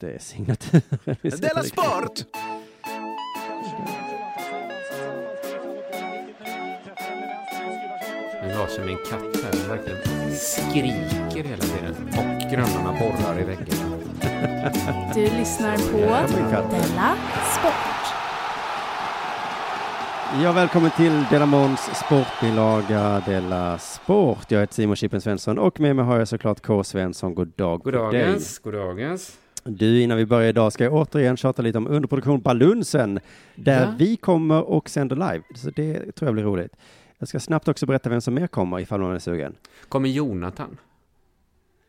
Det är signaturen. vi sätter Della Sport! Nu var som en katt här. Den verkligen skriker hela tiden. Och grannarna borrar i väggen. Du lyssnar på min. Della Sport. Ja, välkommen till Delamons sportbilaga Della Sport. Jag heter Simon Chippen Svensson och med mig har jag såklart K. Svensson. God dag på dig. Goddagens, goddagens. Du, innan vi börjar idag ska jag återigen tjata lite om underproduktion Balunsen, där Ja. vi kommer och sänder live. Så det tror jag blir roligt. Jag ska snabbt också berätta vem som mer kommer ifall man är sugen. Kommer Jonathan?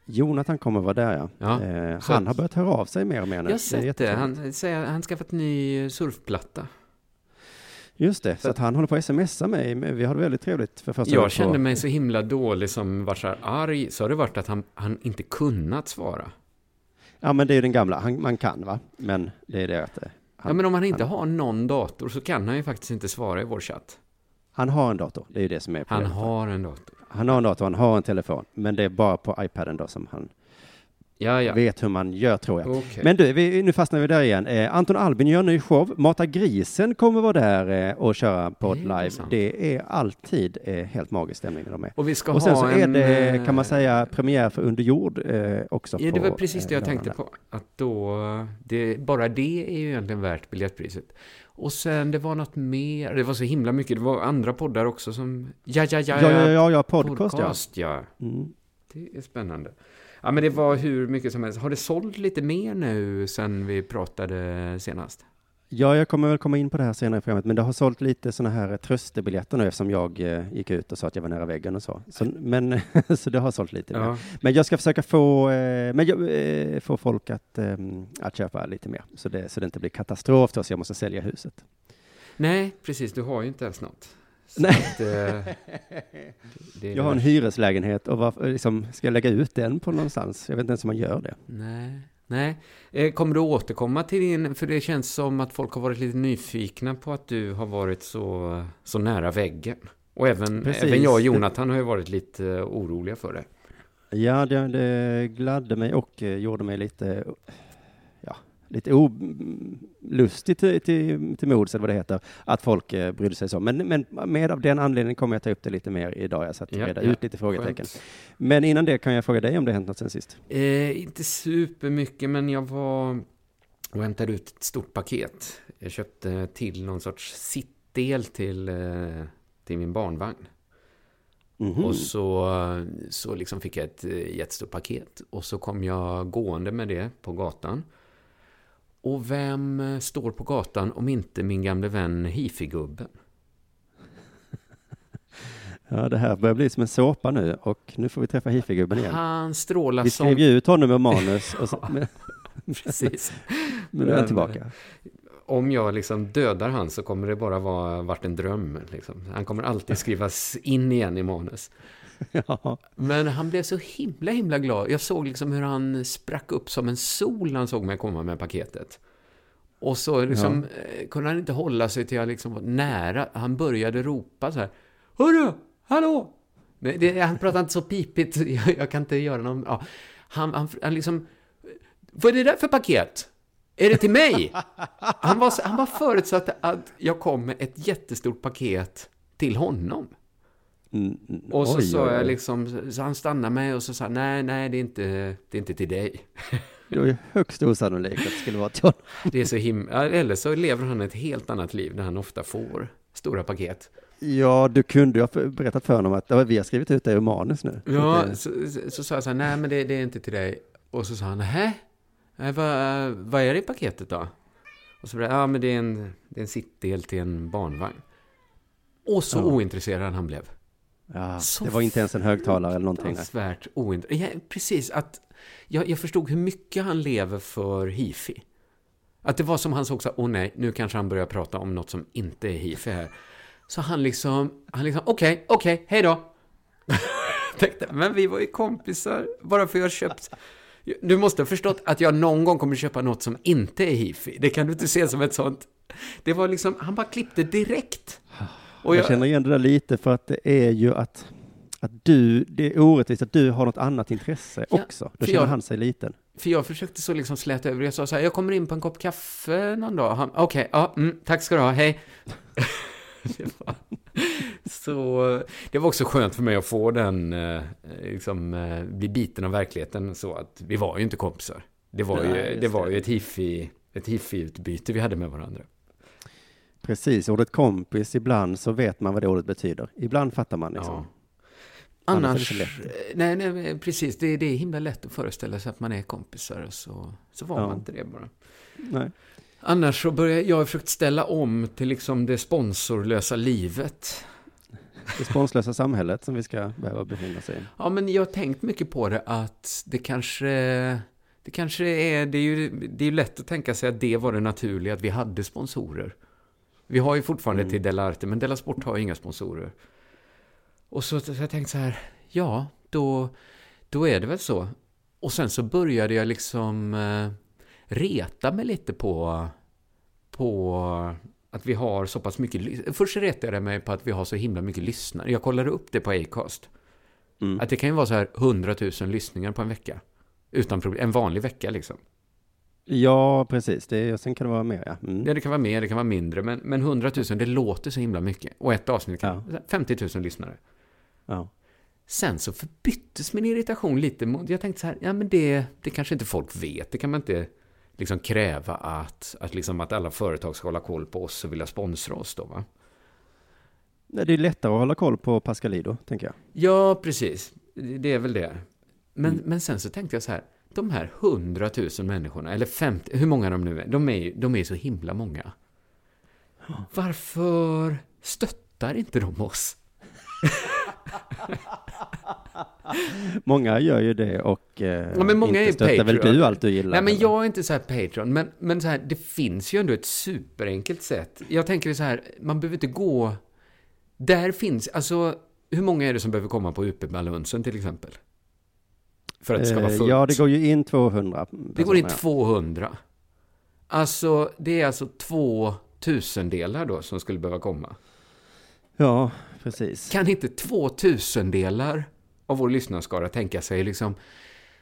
Jonathan kommer vara där ja. Ja, Eh, han har börjat höra av sig mer och mer nu. Jag har sett det. jättetrevligt. Han säger han skaffat ny surfplatta. Just det, så Så- att han håller på att smsa mig. Vi har det väldigt trevligt för första Jag kände mig så himla dålig som var så här arg. Så har det varit att han, han inte kunnat svara. Ja, men det är ju den gamla. Han, man kan va? Men det är det att eh, han, ja, men om han inte han- har någon dator så kan han ju faktiskt inte svara i vår chatt. han har en dator. Det är ju det som är Han problemet. har en dator. han har en dator, han har en telefon. Men det är bara på iPaden då som han Ja, ja. vet hur man gör tror jag. Okej. Men du, vi, nu fastnar vi där igen. Eh, Anton Albin gör en ny show. Mata grisen kommer vara där eh, och köra podd Det är live. Det är alltid eh, helt magisk stämning när de är. Och vi ska Och sen ha så är en, det, eh, kan man säga, premiär för Under jord eh, också. Ja, det på, var precis det eh, jag tänkte på. Att då, det, bara det är ju egentligen värt biljettpriset. Och sen, det var något mer. Det var så himla mycket. Det var andra poddar också som... Ja, ja, ja, Ja, ja, ja, ja, podcast, podcast ja. ja. Mm. Det är spännande. Ja, men det var hur mycket som helst. Har det sålt lite mer nu sen vi pratade senast? Ja, jag kommer väl komma in på det här senare i programmet, men det har sålt lite sådana här tröstebiljetter nu eftersom jag eh, gick ut och sa att jag var nära väggen och så. så men, så det har sålt lite mer. Ja. Men jag ska försöka få, eh, men jag, eh, få folk att, att köpa lite mer, så det, så det inte blir katastrof då, så jag måste sälja huset. Nej, precis. Du har ju inte ens något. Nej. Att, eh, det Jag har en hyreslägenhet och varför, liksom, ska jag lägga ut den på någonstans? Jag vet inte ens om man gör det. Nej. Nej. Eh, Kommer du återkomma till din... För det känns som att folk har varit lite nyfikna på att du har varit så, så nära väggen. Och även, Precis. även jag och Jonathan har ju varit lite eh, oroliga för det. Ja, det, det gladde mig och eh, gjorde mig lite, lite olustig till, till, till mods, eller vad det heter, att folk eh, brydde sig så. Men, men med av den anledningen kommer jag ta upp det lite mer idag, jag satt och Ja, reda ja. ut lite frågetecken. Skönt. Men innan det kan jag fråga dig om det hänt något sen sist. Eh, inte supermycket, men jag var och hämtade ut ett stort paket. Jag köpte till någon sorts sittdel till, eh, till min barnvagn. Mhm. Och så, så liksom fick jag ett eh, jättestort paket. Och så kom jag gående med det på gatan. Och vem eh, står på gatan om inte min gamle vän Hifi-gubben? Ja, det här börjar bli som en såpa nu och nu får vi träffa hifi-gubben igen. Han strålar Vi som... skrev ju ut honom ur manus, och så, men, Precis. men nu är han tillbaka. Om jag liksom dödar han så kommer det bara vara vart en dröm. Liksom. Han kommer alltid skrivas in igen i manus. Ja. Men han blev så himla, himla glad. Jag såg liksom hur han sprack upp som en sol när han såg mig komma med paketet. Och så liksom, eh, kunde han inte hålla sig till jag liksom var nära. Han började ropa så här. Hörru! Hallå! Nej, det, han pratade inte så pipigt. Jag, jag kan inte göra någon... Ja. Han, han, han liksom... Vad är det där för paket? Är det till mig? Han var, han var förutsatt att jag kom med ett jättestort paket till honom. Mm, Och så sa jag liksom, så han stannade mig och så sa nej, nej, det är inte, det är inte till dig. Det var ju högst osannolikt att det skulle vara till honom. Det är så himla, eller så lever han ett helt annat liv där han ofta får stora paket. Ja, du kunde ju ha berättat för honom att ja, vi har skrivit ut det ur manus nu. Ja, Det- så, så, så sa jag så här, nej men det, det är inte till dig. Och så sa han, nähä? Nej, vad, vad är det i paketet då? Och så berättade ja men det är en, det är en sittdel till en barnvagn. Och så Ja. ointresserad han blev. Ja, Så det var inte ens en högtalare eller någonting. Fruktansvärt ointresserad. Ja, precis, att jag, jag förstod hur mycket han lever för hifi. Att det var som han såg så åh nej, nu kanske han börjar prata om något som inte är hifi här. Så han liksom, han liksom, okej, okej, hej då. Tänkte, men vi var ju kompisar, bara för jag köpt. Du måste ha förstått att jag någon gång kommer köpa något som inte är hifi. Det kan du inte se som ett sånt. Det var liksom, han bara klippte direkt. Och jag, känner igen det där lite för att det är ju att, att du, det är orättvist att du har något annat intresse Ja, också. Då känner jag- han sig liten. för jag försökte så liksom släta över. Jag sa så här, jag kommer in på en kopp kaffe någon dag. Han, Okej, ja, mm, tack ska du ha, hej. det var, så det var också skönt för mig att få den, eh, liksom, eh, bli biten av verkligheten så att vi var ju inte kompisar. Det var Nej, ju, det var det. ju ett hifi, ett hifi-utbyte vi hade med varandra. Precis, ordet kompis, ibland så vet man vad det ordet betyder. Ibland fattar man liksom. Ja. Annars Annars, nej, nej, precis, det, det är himla lätt att föreställa sig att man är kompisar, så, så var Ja. man inte det bara. Nej. Annars så börjar jag har försökt ställa om till liksom det sponsorlösa livet. Det sponslösa samhället som vi ska behöva befinna sig i. Ja, men jag har tänkt mycket på det att det kanske, det kanske är, det är ju det är lätt att tänka sig att det var det naturliga, att vi hade sponsorer. Vi har ju fortfarande Mm. till Delarte, men Della Sport har ju inga sponsorer. Och så, så jag tänkte så här, ja, då, då är det väl så. Och sen så började jag liksom eh, reta mig lite på, på att vi har så pass mycket... Först retade jag mig på att vi har så himla mycket lyssnare. Jag kollade upp det på Acast. Mm. Att det kan ju vara så här 100 000 lyssningar på en vecka. Utan problem. En vanlig vecka liksom. Ja, precis. Det, och sen kan det vara mer, ja. Mm. Ja, det kan vara mer, det kan vara mindre. Men, men 100 000, det låter så himla mycket. Och ett avsnitt kan... 50 000 lyssnare. Ja. Sen så förbyttes min irritation lite mot... Jag tänkte så här, ja men det, det kanske inte folk vet. Det kan man inte liksom kräva att, att, liksom att alla företag ska hålla koll på oss och vilja sponsra oss då va? Nej, Det är lättare att hålla koll på Pascalido, tänker jag. Ja, precis. Det är väl det. Men, Mm. men sen så tänkte jag så här, de här 100 000 människorna, eller 50, hur många de nu är, de är de är så himla många. Varför stöttar inte de oss? Många gör ju det och eh, Ja, men många inte är stöttar väl Patreon. du allt du gillar? Nej, men eller? jag är inte så här Patreon, men, men så här, det finns ju ändå ett superenkelt sätt. Jag tänker så här, man behöver inte gå... Där finns, alltså, hur många är det som behöver komma på UP-balansen till exempel? För att det ska vara Eh, fullt. Ja, det går ju in 200 Det går in personer, 200. Alltså, det är alltså två tusendelar då som skulle behöva komma. Ja, precis. Kan inte två tusendelar av vår lyssnarskara tänka sig liksom...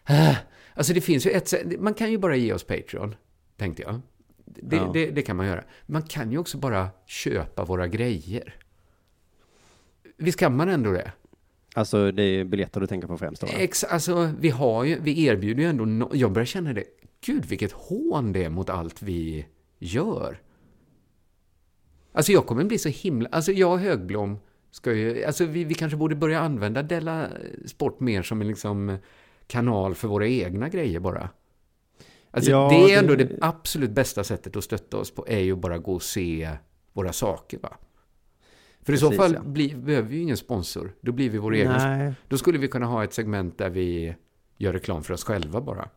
Äh, alltså det finns ju ett sätt, man kan ju bara ge oss Patreon, tänkte jag. Det, Ja. det, det kan man göra. Man kan ju också bara köpa våra grejer. Visst kan man ändå det? Alltså det är biljetter du tänker på främst då? Ex, alltså, vi, har ju, vi erbjuder ju ändå... No, jag börjar känna det. Gud, vilket hån det är mot allt vi gör. Alltså, jag kommer bli så himla... Alltså, jag och Högblom ska ju... Alltså, vi, vi kanske borde börja använda Della Sport mer som en liksom kanal för våra egna grejer bara. Alltså, Ja, det är det- ändå det absolut bästa sättet att stötta oss på, är ju bara gå och se våra saker, va? För i så fall ja. bli, behöver vi ju ingen sponsor. Då blir vi vår egen då skulle vi kunna ha ett segment där vi gör reklam för oss själva bara.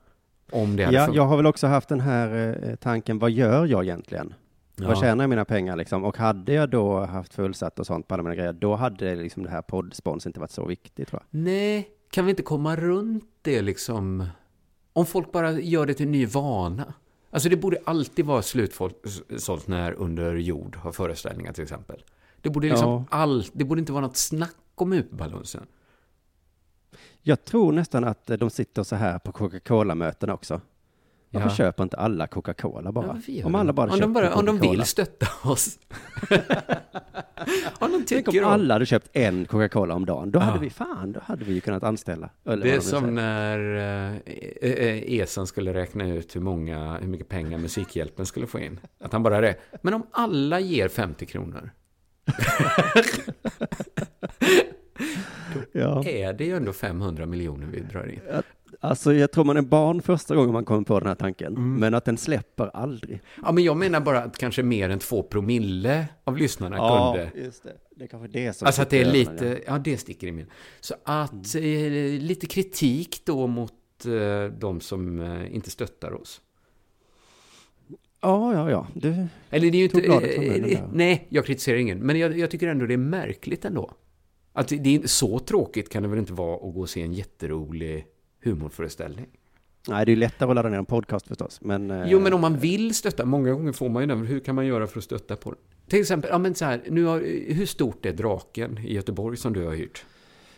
Om det ja, jag har väl också haft den här eh, tanken, vad gör jag egentligen? Vad tjänar jag mina pengar liksom? Och hade jag då haft fullsatt och sånt på alla mina grejer, då hade liksom det här poddspons inte varit så viktigt tror jag. Nej, kan vi inte komma runt det liksom? Om folk bara gör det till en ny vana. Alltså det borde alltid vara slutsålt när Under jord har föreställningar till exempel. Det borde liksom Ja. all, det borde inte vara något snack om UP-balansen. Jag tror nästan att eh, de sitter så här på Coca-Cola-möten också. Varför Ja. köper inte alla Coca-Cola bara? Ja, om alla bara om, de bara, om de vill stötta oss. om de Tänk om tycker om alla hade köpt en Coca-Cola om dagen. Då Ja. hade vi, fan, då hade vi ju kunnat anställa. Det är som när eh, eh, Esan skulle räkna ut hur, många, hur mycket pengar Musikhjälpen skulle få in. Att han bara det. Men om alla ger 50 kronor, Ja. är det ju ändå 500 miljoner vi drar in. Alltså jag tror man är barn första gången man kommer på den här tanken. Mm. Men att den släpper aldrig. Ja, men jag menar bara att kanske mer än två promille av lyssnarna kunde. just det. Det är kanske det som Alltså att det är lite, ja det sticker i min. Så att eh, lite kritik då mot eh, de som eh, inte stöttar oss. Ja, ja, ja. Du, Eller det är ju Tog inte... bladet från eh, munnen eh, nej, jag kritiserar ingen. Men jag, jag tycker ändå det är märkligt ändå. Att det är så tråkigt kan det väl inte vara att gå och se en jätterolig humorföreställning. nej, det är ju lättare att ladda ner en podcast förstås. Men, eh, Jo, men om man vill stötta, många gånger får man ju den, hur kan man göra för att stötta på det? Till exempel, ja men så här, nu har, hur stort är Draken i Göteborg som du har hyrt?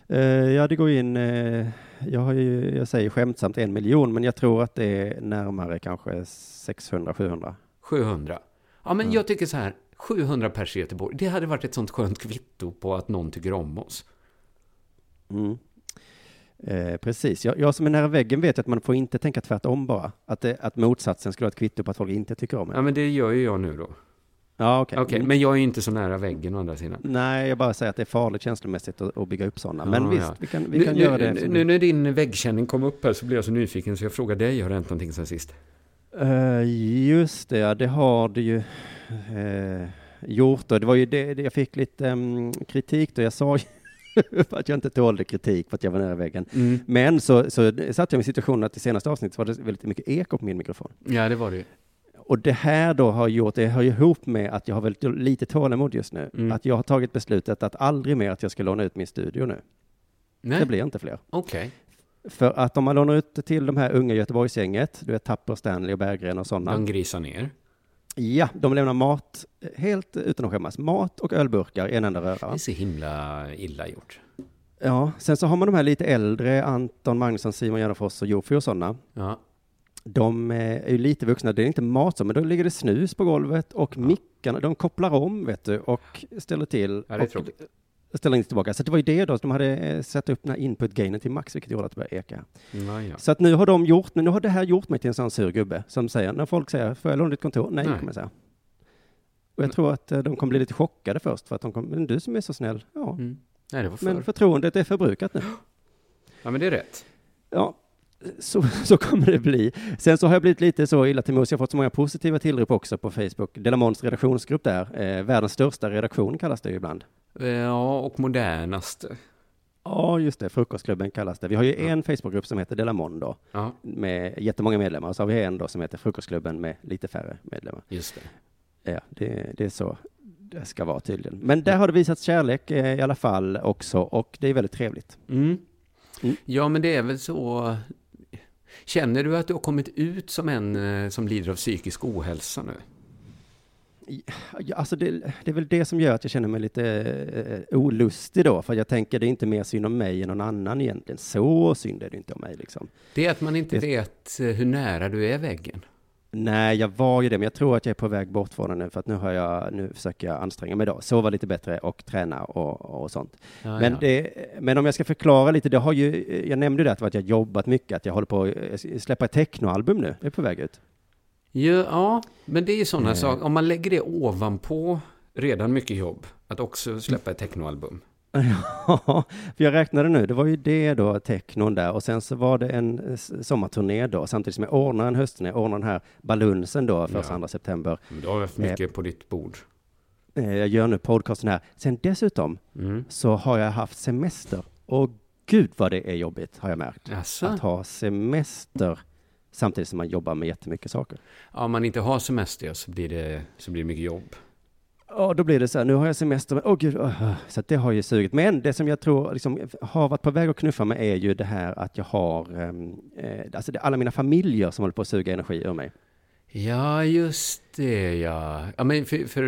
Eh, ja, det går in, eh, jag, har ju, jag säger skämtsamt en miljon, men jag tror att det är närmare kanske 600-700. 700. Ja, men Ja. jag tycker så här. 700 pers i Göteborg. Det hade varit ett sånt skönt kvitto på att någon tycker om oss. Mm. Eh, precis. Jag, jag som är nära väggen vet att man får inte tänka tvärtom bara. Att, det, att motsatsen skulle vara ett kvitto på att folk inte tycker om en. Ja, men det gör ju jag nu då. Ja, okej. Okej, Mm. men jag är ju inte så nära väggen å andra sidan. Nej, jag bara säger att det är farligt känslomässigt att, att bygga upp sådana. Ja, Men visst, ja. vi kan, vi Nu, kan nu, göra det. nu, när din väggkänning kom upp här så blev jag så nyfiken så jag frågar dig, har det hänt någonting sen sist? Eh, just det, ja, det har det ju eh, gjort. Och det var ju det, jag fick lite em, kritik då. Jag sa ju att jag inte tålde kritik för att jag var nära väggen. Mm. Men så, så satt jag i situationen att i senaste avsnittet var det väldigt mycket eko på min mikrofon. Ja, det var det ju. Och det här då har gjort, det hör ihop med att jag har väldigt lite tålamod just nu. Mm. Att jag har tagit beslutet att aldrig mer att jag ska låna ut min studio nu. Nej, Det blir inte fler. okej. För att om man lånar ut till de här unga Göteborgsgänget, du vet Tapper, Stanley och Berggren och sådana. De grisar ner. Ja, de lämnar mat helt utan att skämmas. Mat och ölburkar i en enda Det röra. är så himla illa gjort. Ja, sen så har man de här lite äldre, Anton Magnusson, Simon Gärdenfors och Jofi och sådana. Ja. De eh, är ju lite vuxna, det är inte mat men då ligger det snus på golvet och mickarna, de kopplar om, vet du, och ställer till. Ja, det är tråkigt. ställer in tillbaka. Så det var ju det då, de hade eh, satt upp den här input-gainen till max, vilket gjorde att det började eka. Ja, ja. Så att nu har de gjort, nu har det här gjort mig till en sån sur gubbe som säger, när folk säger, får jag låna ditt kontor? Nej, Nej. kommer jag säga. Och jag tror att eh, de kommer bli lite chockade först, för att de kommer, men du som är så snäll, ja. Mm. Nej, det var för. Men förtroendet är förbrukat nu. Ja, men det är rätt. Ja, så, så kommer det bli. Sen så har jag blivit lite så illa till mods. Jag har fått så många positiva tillrop också på Facebook. Delamons redaktionsgrupp där. Eh, världens största redaktion kallas det ju ibland. Eh, Ja, och modernaste. Ja, just det. Frukostklubben kallas det. Vi har ju en Facebookgrupp som heter Delamon då, Ja, med jättemånga medlemmar. Och så har vi en då som heter Frukostklubben med lite färre medlemmar. just det. Ja, det, det är så det ska vara tydligen. Men där har det visats kärlek eh, i alla fall också och det är väldigt trevligt. Mm. Mm. Ja, men det är väl så... Känner du att du har kommit ut som en eh, som lider av psykisk ohälsa nu? Ja, alltså det, det är väl det som gör att jag känner mig lite eh, olustig då, för jag tänker det är inte mer synd om mig än någon annan egentligen. Så synd är det inte om mig liksom. Det är att man inte Det- vet eh, hur nära du är väggen. Nej, jag var ju det, men jag tror att jag är på väg bort från den nu, för att nu har jag, nu försöker jag anstränga mig då, sova lite bättre och träna och, och sånt. Ja, Men, ja. det, men om jag ska förklara lite, det har ju, jag nämnde det att jag jobbat mycket, att jag håller på att släppa ett technoalbum nu, jag är på väg ut. Ja, ja, men det är ju sådana Eh. saker. Om man lägger det ovanpå redan mycket jobb, att också släppa ett technoalbum. Ja, för jag räknade nu, det var ju det då, technon där, och sen så var det en eh, sommarturné då, samtidigt som jag ordnar en höstturné, ordnar den här balunsen då, första, Ja. andra september. Men du har haft mycket på ditt bord. Eh, Jag gör nu podcasten här. Sen dessutom Mm. så har jag haft semester, och gud vad det är jobbigt, har jag märkt. Jaså? Att ha semester samtidigt som man jobbar med jättemycket saker. Ja, Om man inte har semester så blir det, så blir det mycket jobb. Ja, då blir det så här, nu har jag semester, åh gud, åh, så det har ju sugit. Men det som jag tror liksom, har varit på väg att knuffa mig är ju det här att jag har, ehm, eh, alltså det är alla mina familjer som håller på att suga energi ur mig. Ja, just det ja. Ja, men för, för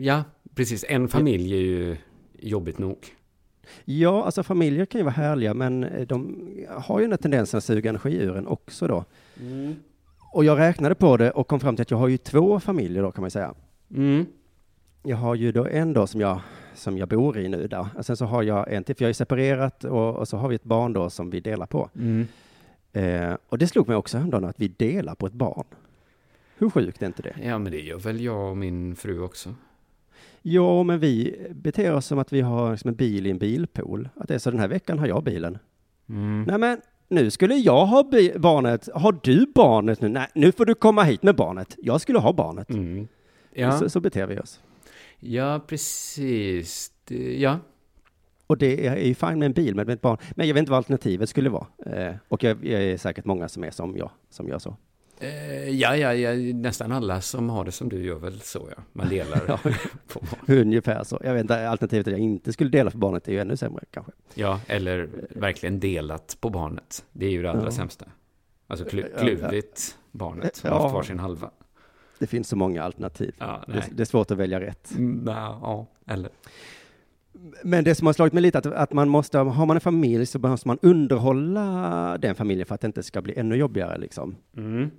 ja, precis. En familj är ju jobbigt nog. Ja, alltså familjer kan ju vara härliga, men eh, de har ju den här tendensen att suga energi ur en också då. Och jag räknade på det och kom fram till att jag har ju två familjer då kan man säga. Mm. Jag har ju då en då som jag, som jag bor i nu där. Och sen så har jag en till, för jag är separerat och, och så har vi ett barn då som vi delar på. Mm. Eh, och det slog mig också häromdagen att vi delar på ett barn. Hur sjukt är inte det? Ja, men det gör väl jag och min fru också. Ja, men vi beter oss som att vi har liksom en bil i en bilpool. Att det är så den här veckan har jag bilen. Mm. Nej, men nu skulle jag ha barnet. Har du barnet nu? Nej, nu får du komma hit med barnet. Jag skulle ha barnet. Mm. Ja. Så, så beter vi oss. Ja, precis. Ja. Och det är ju fine med en bil, men med ett barn. Men jag vet inte vad alternativet skulle vara. Eh, och jag, jag är säkert många som är som jag, som gör så. Eh, ja, ja, ja, nästan alla som har det som du gör väl så, ja. Man delar Ja. på Ungefär så. Jag vet inte, alternativet att jag inte skulle dela för barnet är ju ännu sämre kanske. Ja, eller verkligen delat på barnet. Det är ju det allra Ja. sämsta. Alltså ja. kluvit barnet, Ja. haft varsin halva. Det finns så många alternativ. Ja, Det, det är svårt att välja rätt. Mm, nej, ja, eller. Men det som har slagit mig lite att, att man måste, har man en familj så måste man underhålla den familjen för att det inte ska bli ännu jobbigare liksom. Mm.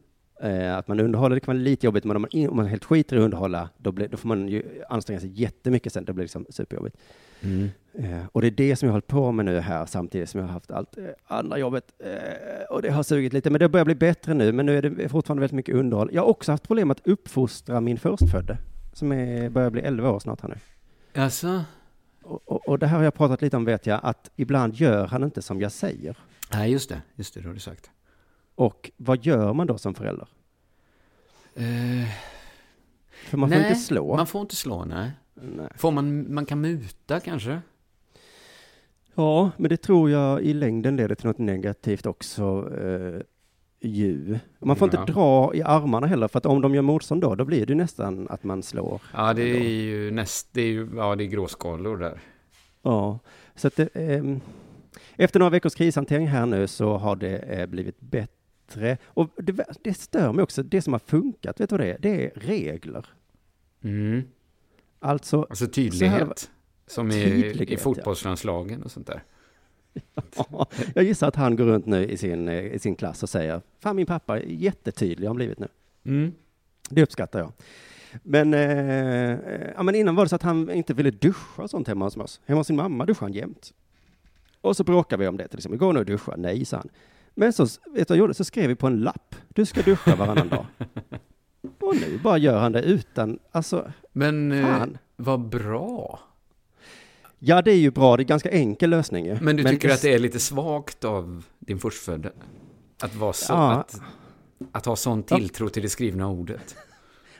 Eh, att man underhåller, det kan vara lite jobbigt, men om man, om man helt skiter i att underhålla, då, blir, då får man ju anstränga sig jättemycket sen, det blir liksom superjobbigt. Mm. Eh, och det är det som jag har hållit på med nu här, samtidigt som jag har haft allt eh, andra jobbet. Eh, och det har sugit lite, men det börjar bli bättre nu, men nu är det fortfarande väldigt mycket underhåll. Jag har också haft problem att uppfostra min förstfödde, som är, börjar bli 11 år snart här nu. Alltså? Och, och, och det här har jag pratat lite om, vet jag, att ibland gör han inte som jag säger. Nej, just det. Just det, det har du sagt. Och vad gör man då som förälder? För man får nej, inte slå. Man får inte slå, nej. Nej. Får man, man kan muta kanske? Ja, men det tror jag i längden leder till något negativt också. Eh, ju. Man får Ja. inte dra i armarna heller, för att om de gör motstånd då, då blir det nästan att man slår. Ja, det är ju näst, det är ju, ja det är gråskalor där. Ja, så att det, ehm, efter några veckors krishantering här nu så har det eh, blivit bättre. Och det, det stör mig också, det som har funkat, vet du vad det är? Det är regler. Mm. Alltså, Alltså tydlighet. Som i, Tydlighet, i ja. fotbollslandslagen och sånt där. jag gissar att han går runt nu i sin, i sin klass och säger, fan min pappa är jättetydlig har han blivit nu. Mm. Det uppskattar jag. Men, eh, ja, men innan var det så att han inte ville duscha och sånt hemma hos oss. Hemma hos sin mamma duschade han jämt. Och så bråkade vi om det till exempel. Gå nu och duscha. Nej, sa han. Men så, vet du vad jag gjorde? Så skrev vi på en lapp. Du ska duscha varannan dag. Och nu bara gör han det utan, alltså, Men eh, fan. vad bra. Ja, det är ju bra. Det är ganska enkel lösning ju. Men du tycker att det är lite svagt av din förstfödde? Att vara så, Ja. att, att ha sån tilltro till det skrivna ordet.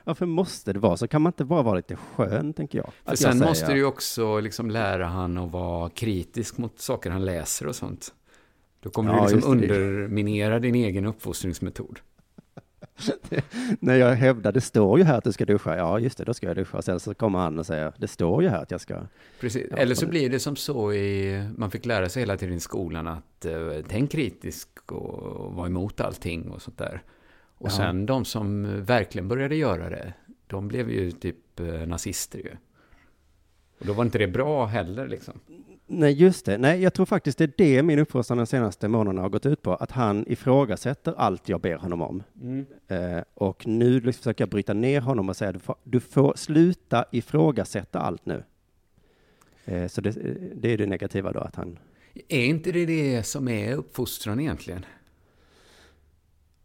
Varför måste det vara så? Kan man inte bara vara lite skön, tänker jag? För sen jag måste du ju också liksom lära han att vara kritisk mot saker han läser och sånt. Då kommer Ja, du liksom det. underminera din egen uppfostringsmetod. När jag hävdar, det står ju här att du ska duscha. Ja, just det, då ska jag duscha. Sen så kommer han och säger, det står ju här att jag ska. Precis. Ja, Eller så blir det som så i, man fick lära sig hela tiden i skolan att eh, tänk kritisk och vara emot allting och sånt där. Och Ja. sen de som verkligen började göra det, de blev ju typ eh, nazister ju. Och då var inte det bra heller liksom. Nej, just det. Nej, jag tror faktiskt det är det min uppfostran de senaste månaderna har gått ut på. Att han ifrågasätter allt jag ber honom om. Eh, och nu liksom försöker jag bryta ner honom och säga, du får, du får sluta ifrågasätta allt nu. Eh, så det, det är det negativa då, att han... Är inte det det som är uppfostran egentligen?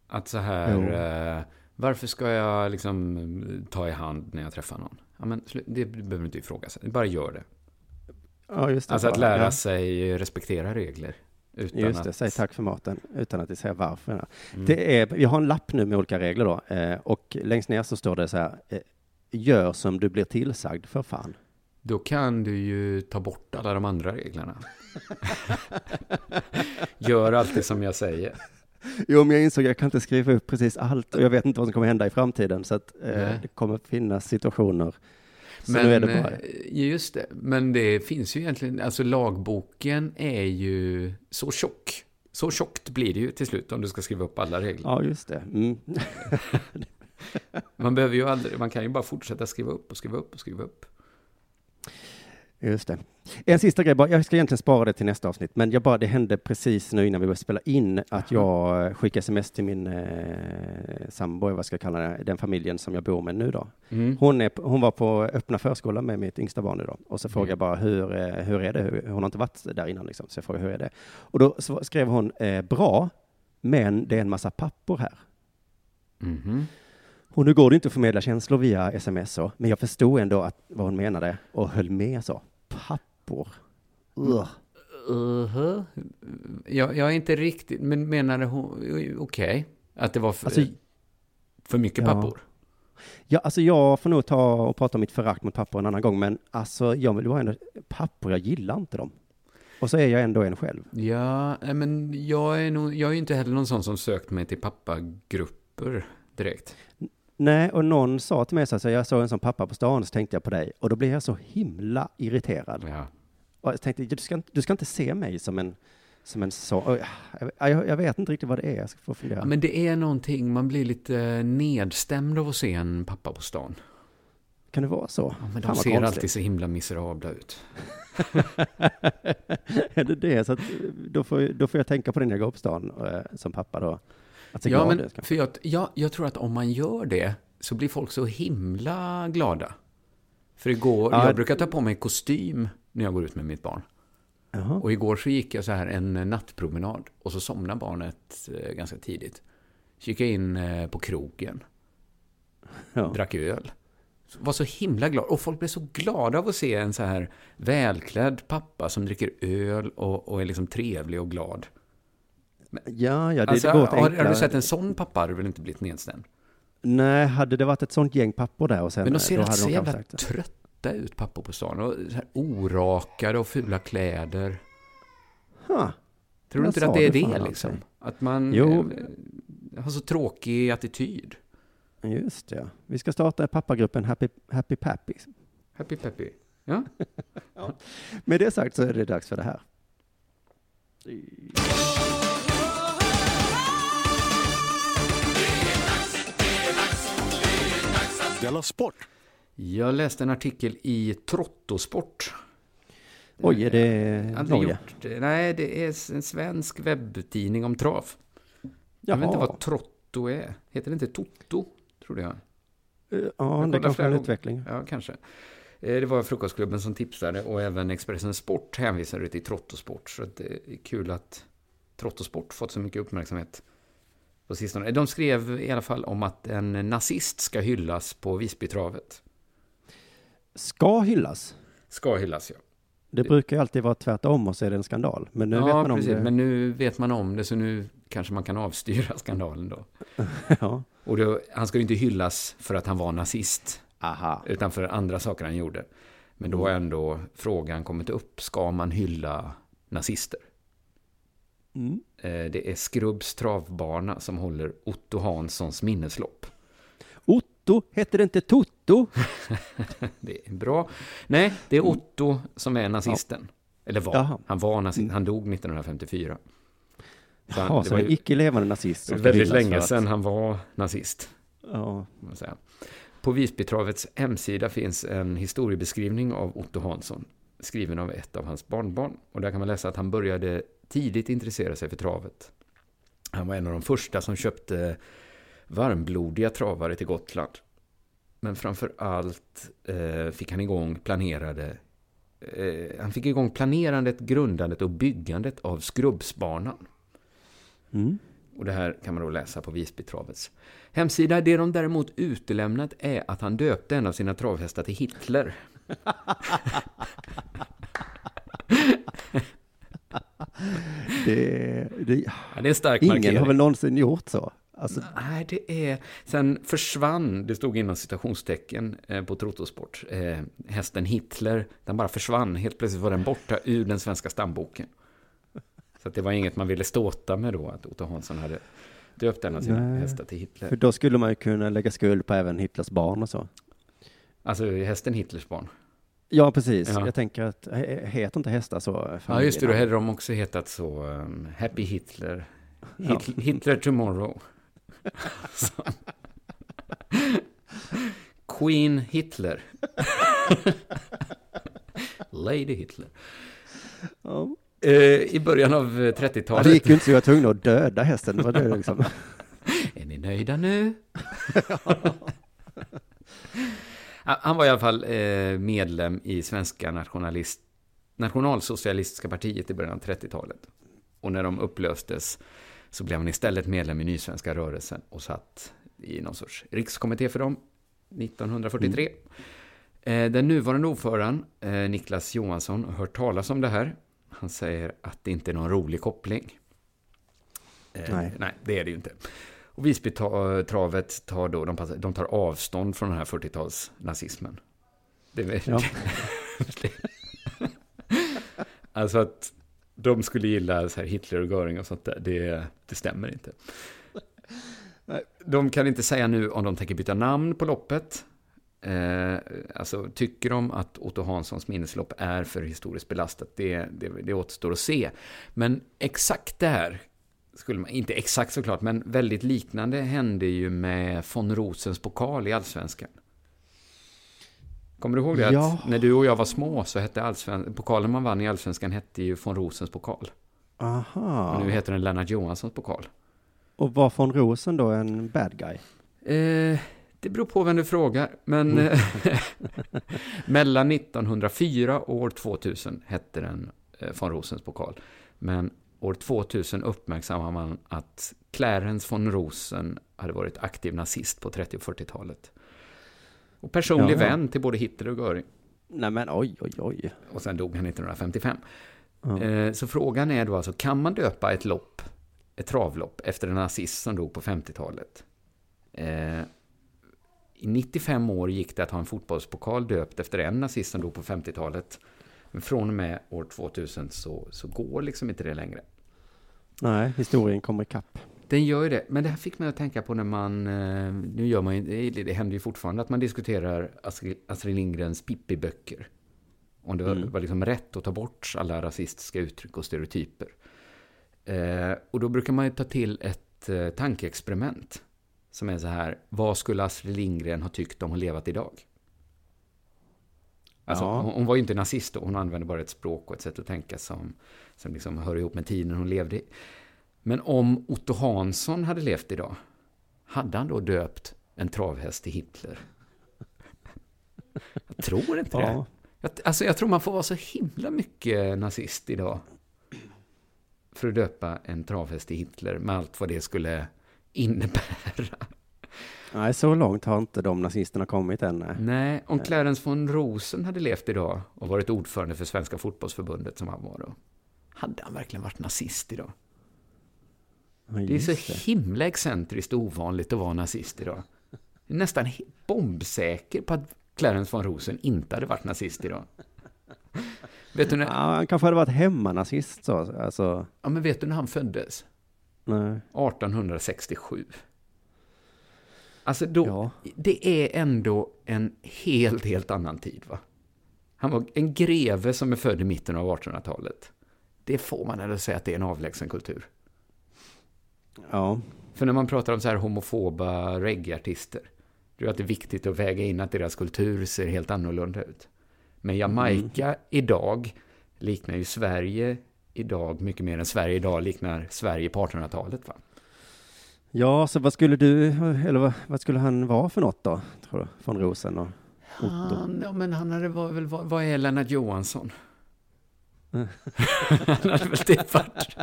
Att så här, eh, varför ska jag liksom ta i hand när jag träffar någon? Ja, men det behöver du inte ifrågasätta, bara gör det. Ja, just det. Alltså att lära ja. sig respektera regler. Utan Just det, att... säg tack för maten utan att säga varför. Mm. Det är, jag har en lapp nu med olika regler då, eh, och längst ner så står det så här, eh, gör som du blir tillsagd för fan. Då kan du ju ta bort alla de andra reglerna. Gör alltid som jag säger. Jo, men jag insåg att jag kan inte skriva upp precis allt och jag vet inte vad som kommer hända i framtiden, så att eh, det kommer finnas situationer. Så Men, nu är det bara, eh, just det. Men det finns ju egentligen, alltså lagboken är ju så tjock. Så tjockt blir det ju till slut om du ska skriva upp alla regler. ja just det. Mm. Man behöver ju aldrig, man kan ju bara fortsätta skriva upp och skriva upp och skriva upp. Just det. En sista grej bara, jag ska egentligen spara det till nästa avsnitt, men jag bara, det hände precis nu innan vi började spela in att jag eh, skickade sms till min eh, sambo, vad ska jag kalla det, den familjen som jag bor med nu då. Mm. Hon, är, hon var på öppna förskolan med mitt yngsta barn nu då, och så Mm. frågade jag bara hur, eh, hur är det? Hur, hon har inte varit där innan liksom, så jag frågade hur är det? Och då skrev hon, eh, bra, men det är en massa pappor här. Mhm. Och nu går det inte att förmedla känslor via sms så, men jag förstod ändå att, vad hon menade och höll med så. Pappor. Ugh. Uh-huh. Jag, jag är inte riktigt, men menade hon, okej, att det var för, Alltså, för mycket ja. pappor? Ja, alltså jag får nog ta och prata om mitt förakt mot pappor en annan gång, men alltså jag vill vara ändå, pappor, jag gillar inte dem. Och så är jag ändå en själv. Ja, men jag är nog, jag är ju inte heller någon sån som sökt mig till pappagrupper direkt. Nej, och någon sa till mig så här, jag såg en sån pappa på stan, så tänkte jag på dig. Och då blev jag så himla irriterad. Ja. Och jag tänkte, du ska, inte- du ska inte se mig som en, som en så, och jag, jag, jag vet inte riktigt vad det är, jag ska få fundera. Men det är någonting, man blir lite nedstämd av att se en pappa på stan. Kan det vara så? Ja, men de Fan, ser konstigt. alltid så himla miserabla ut. är det det? Så att, då, får, då får jag tänka på det när jag går upp stan eh, som pappa då. Att se Ja, glad men ut. för jag, ja, jag tror att om man gör det så blir folk så himla glada. För igår, Ja, jag brukar ta på mig kostym när jag går ut med mitt barn. Jaha. Och igår så gick jag så här en nattpromenad och så somnade barnet eh, ganska tidigt. Kikade in eh, på krogen, Ja. drack öl. Var så himla glad. Och folk blev så glada av att se en så här välklädd pappa som dricker öl och, och är liksom trevlig och glad. Ja, ja, det, Alltså, går att har, har enkla- du sett en sån pappa hade du väl inte blivit nedstämd? Nej, hade det varit ett sånt gäng pappor där och sen... Men de ser då alltid så jävla trötta ut, pappor på stan. Och så här orakade och fula kläder. Ha, Tror du inte att det är det, liksom? alltså? Att man Jo. eh, har så tråkig attityd. just ja. Vi ska starta pappagruppen Happy, Happy Pappy. Happy peppy. Ja. Med det sagt så är det dags för det här. Della Sport! Jag läste en artikel i Trottosport. Oj, är det Norge? gjort det. Nej, det är en svensk webbtidning om trav. Jag vet inte Jaha. vad Trotto är. Heter det inte Toto? Tror jag. Eh, Ja, Jag det kanske är en utveckling. Ja, kanske. Eh, Det var Frukostklubben som tipsade och även Expressen Sport hänvisade till Trottosport. Så det är kul att Trottosport fått så mycket uppmärksamhet på sistone. De skrev i alla fall om att en nazist ska hyllas på Visbytravet. Ska hyllas. Ska hyllas, ja. Det brukar ju alltid vara tvärtom och så är det en skandal. Men nu ja, vet man om precis. det. Men nu vet man om det, så nu kanske man kan avstyra skandalen då. ja. Och då, han ska ju inte hyllas för att han var nazist, Aha. utan för andra saker han gjorde. Men då har ändå frågan kommit upp, ska man hylla nazister? Mm. Eh, Det är Skrubbs travbana som håller Otto Hanssons minneslopp. Otto, hette det inte Toto? Det är bra. Nej, det är Otto som är nazisten. Eller var. Jaha. Han var nazist. Han dog 1954. Så han- Jaha, det så var en ju icke levande nazist ska väldigt länge att- sedan han var nazist. Ja. På Visbytravets hemsida finns en historiebeskrivning av Otto Hansson, skriven av ett av hans barnbarn. Och där kan man läsa att han började tidigt intressera sig för travet. Han var en av de första som köpte varmblodiga travare till Gotland. Men framför allt eh, fick han igång planerade eh, han fick igång planerandet, grundandet och byggandet av Skrubbsbanan. Mm. Och det här kan man då läsa på Visbytravets hemsida. Det de däremot utelämnat är att han döpte en av sina travhästar till Hitler. Det, det, Ja, det är stark ingen markering. har väl någonsin gjort så? Alltså, Nej, det är... Sen försvann, det stod inom citationstecken eh, på Trottosport, eh, hästen Hitler, den bara försvann. Helt plötsligt var den borta ur den svenska stamboken. Så det var inget man ville ståta med då, att Otto Hansson hade döpt en av sina Nej. hästar till Hitler. för då skulle man ju kunna lägga skuld på även Hitlers barn och så. Alltså hästen Hitlers barn. Ja, precis. Ja. Jag tänker att, he- heter inte hästar så? Ja, just det. Då hade de också hetat så. Um, Happy Hitler. Hitler, Hitler tomorrow. Queen Hitler. Lady Hitler. Ja. Eh, I början av eh, Ja, 30-talet. det gick ju inte så jag var tvungen att döda hästen. Det var det liksom. Är ni nöjda nu? Han var i alla fall eh, medlem i Svenska nationalist, nationalsocialistiska partiet i början av 30-talet. Och när de upplöstes så blev han istället medlem i Nysvenska rörelsen och satt i någon sorts rikskommitté för dem 1943. Eh, Den nuvarande ordföranden, eh, Niklas Johansson, har hört talas om det här. Han säger att det inte är någon rolig koppling. Nej. nej, det är det ju inte. Och Visbytravet tar då, de, tar avstånd från den här 40-talsnazismen. Det, är- Ja. alltså att de skulle gilla så här Hitler och Göring och sånt där, det, det stämmer inte. Nej. De kan inte säga nu om de tänker byta namn på loppet. Eh, alltså, tycker de att Otto Hanssons minneslopp är för historiskt belastat? Det, det, det återstår att se. Men exakt det här, skulle man, inte exakt såklart, men väldigt liknande hände ju med von Rosens pokal i Allsvenskan. Kommer du ihåg det? Ja. Att när du och jag var små så hette allsven... pokalen man vann i allsvenskan hette ju von Rosens pokal. Aha. Och nu heter den Lennart Johanssons pokal. Och var von Rosen då en bad guy? Eh, det beror på vem du frågar, men eh, mellan 1904 och år 2000 hette den eh, von Rosens pokal. Men år 2000 uppmärksammar man att Clarence von Rosen hade varit aktiv nazist på 30 och 40-talet. Och personlig Ja. vän till både Hitler och Göring. Nej men oj, oj, oj. Och sen dog han 1955. Ja. Eh, Så frågan är då alltså, kan man döpa ett lopp, ett travlopp, efter en nazist som dog på 50-talet? Eh, I 95 år gick det att ha en fotbollspokal döpt efter en nazist som dog på 50-talet. Men från och med år 2000 så, så går liksom inte det längre. Nej, historien kommer ikapp. Den gör ju det, men det här fick mig att tänka på när man, eh, nu gör man ju, det- händer ju fortfarande att man diskuterar Astrid Lindgrens Pippi-böcker. Om det var, Mm. var liksom rätt att ta bort alla rasistiska uttryck och stereotyper. Eh, och då brukar man ju ta till ett eh, tankeexperiment. Som är så här, vad skulle Astrid Lindgren ha tyckt om hon levat idag? Alltså, Ja. hon, hon var ju inte nazist då, hon använde bara ett språk och ett sätt att tänka som, som liksom hör ihop med tiden hon levde i. Men om Otto Hansson hade levt idag, hade han då döpt en travhäst till Hitler? Jag tror inte det. Ja. Jag, alltså jag tror man får vara så himla mycket nazist idag. För att döpa en travhäst till Hitler med allt vad det skulle innebära. Nej, så långt har inte de nazisterna kommit än. nej. Nej, om Clarence von Rosen hade levt idag och varit ordförande för Svenska fotbollsförbundet som han var då. Hade han verkligen varit nazist idag? Ja, Det är så det. himla excentriskt och ovanligt att vara nazist idag. Jag är nästan bombsäker på att Clarence von Rosen inte hade varit nazist idag. Vet du när, Ja, han kanske hade varit hemmanazist så, alltså. ja, men vet du när han föddes? Nej. 1867. Alltså då, Ja. det är ändå en helt, helt annan tid va? Han var en greve som är född i mitten av 1800-talet. Det får man ändå säga att det är en avlägsen kultur. Ja. För när man pratar om så här homofoba reggaeartister, det är att det är viktigt att väga in att deras kultur ser helt annorlunda ut. Men Jamaica idag liknar ju Sverige idag mycket mer än Sverige idag liknar Sverige på 1800-talet va? Ja, så vad skulle du, eller vad, vad skulle han vara för något då, tror du? Från Rosen och Otto? Han, ja, men han hade var väl, vad, vad är Lennart Johansson? han hade väl typ varit...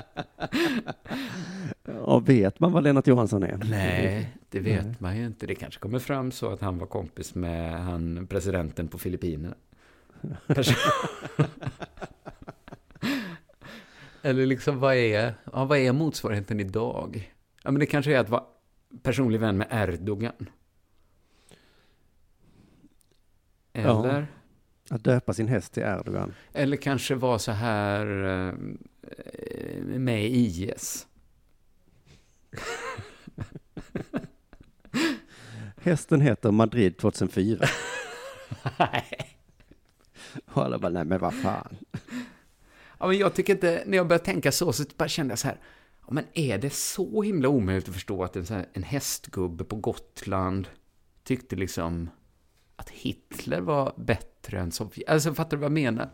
Ja, vet man vad Lennart Johansson är? Nej, det vet man ju inte. Det kanske kommer fram så att han var kompis med han, presidenten på Filippinerna. Eller liksom, vad är, ja, vad är motsvarigheten idag? Ja, men det kanske är att vara personlig vän med Erdogan. Ja. Eller? Att döpa sin häst till Erdogan. Eller kanske vara så här eh, med i IS. Hästen heter Madrid 2004. Nej. Och alla bara, nej men vad fan. Ja, men jag tycker inte, när jag började tänka så, så bara kände jag så här, ja, men är det så himla omöjligt att förstå att en, här, en hästgubbe på Gotland tyckte liksom att Hitler var bättre än Sovjet? Alltså, fattar du vad jag menar?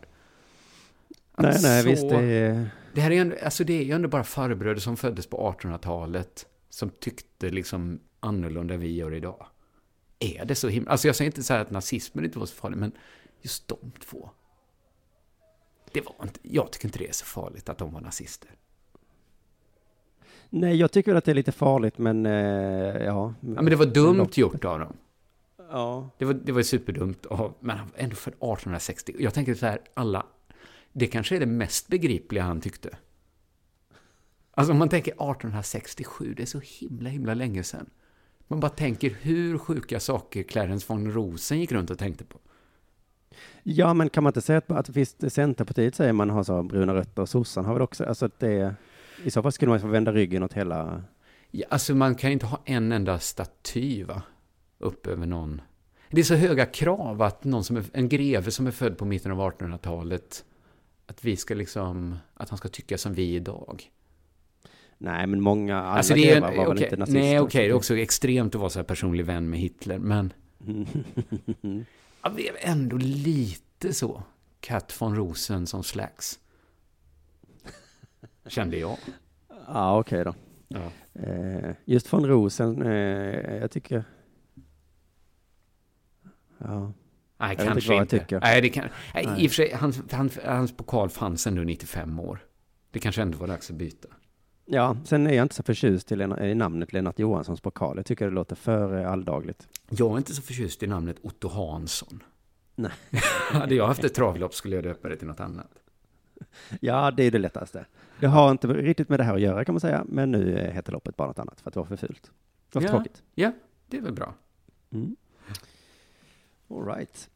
Att nej, nej, så- visst det är... Det här är ju ändå, alltså det är ju ändå bara farbröder som föddes på 1800-talet som tyckte liksom annorlunda än vi gör idag. Är det så himla... Alltså jag säger inte så här att nazismen inte var så farlig, men just de två. Det var inte, jag tycker inte det är så farligt att de var nazister. Nej, jag tycker att det är lite farligt, men eh, ja. Ja, men det var dumt gjort av dem. Ja. Det var, det var superdumt av, men ändå född 1860. Jag tänker så här, alla, det kanske är det mest begripliga han tyckte. Alltså om man tänker 1867, det är så himla, himla länge sedan. Man bara tänker hur sjuka saker Clarence von Rosen gick runt och tänkte på. Ja, men kan man inte säga att, att visst, Centerpartiet säger man har så bruna rötter och sossarna har väl också, alltså att det, i så fall skulle man få vända ryggen åt hela, Ja, alltså man kan ju inte ha en enda staty, va? Upp över någon. Det är så höga krav att någon som är, en greve som är född på mitten av 1800-talet, att vi ska liksom, att han ska tycka som vi idag. nej men många, alla Alltså det är, grevar var väl okej, inte nazister. nej, okej, det är också extremt att vara så här personlig vän med Hitler, men Jag blev ändå lite så. Kat von Rosen som Slacks. Kände jag. Ja, okej då. Ja. Eh, just från Rosen, eh, jag tycker... Ja. Nej, inte kanske jag inte. tycker. Nej, det kan, nej, Nej. I och för sig, hans, hans, hans pokal fanns ändå 95 år. Det kanske ändå var dags att byta. ja, sen är jag inte så förtjust i, Lena, i namnet Lennart Johanssons pokal. Jag tycker det låter för eh, alldagligt. Jag är inte så förtjust i namnet Otto Hansson. Nej. Hade jag haft ett travlopp skulle jag döpa det till något annat. Ja, det är det lättaste. Det har inte riktigt med det här att göra kan man säga, men nu heter loppet bara något annat för att det var för fult. Det var för Ja. tråkigt. Ja, det är väl bra. Mm. All right.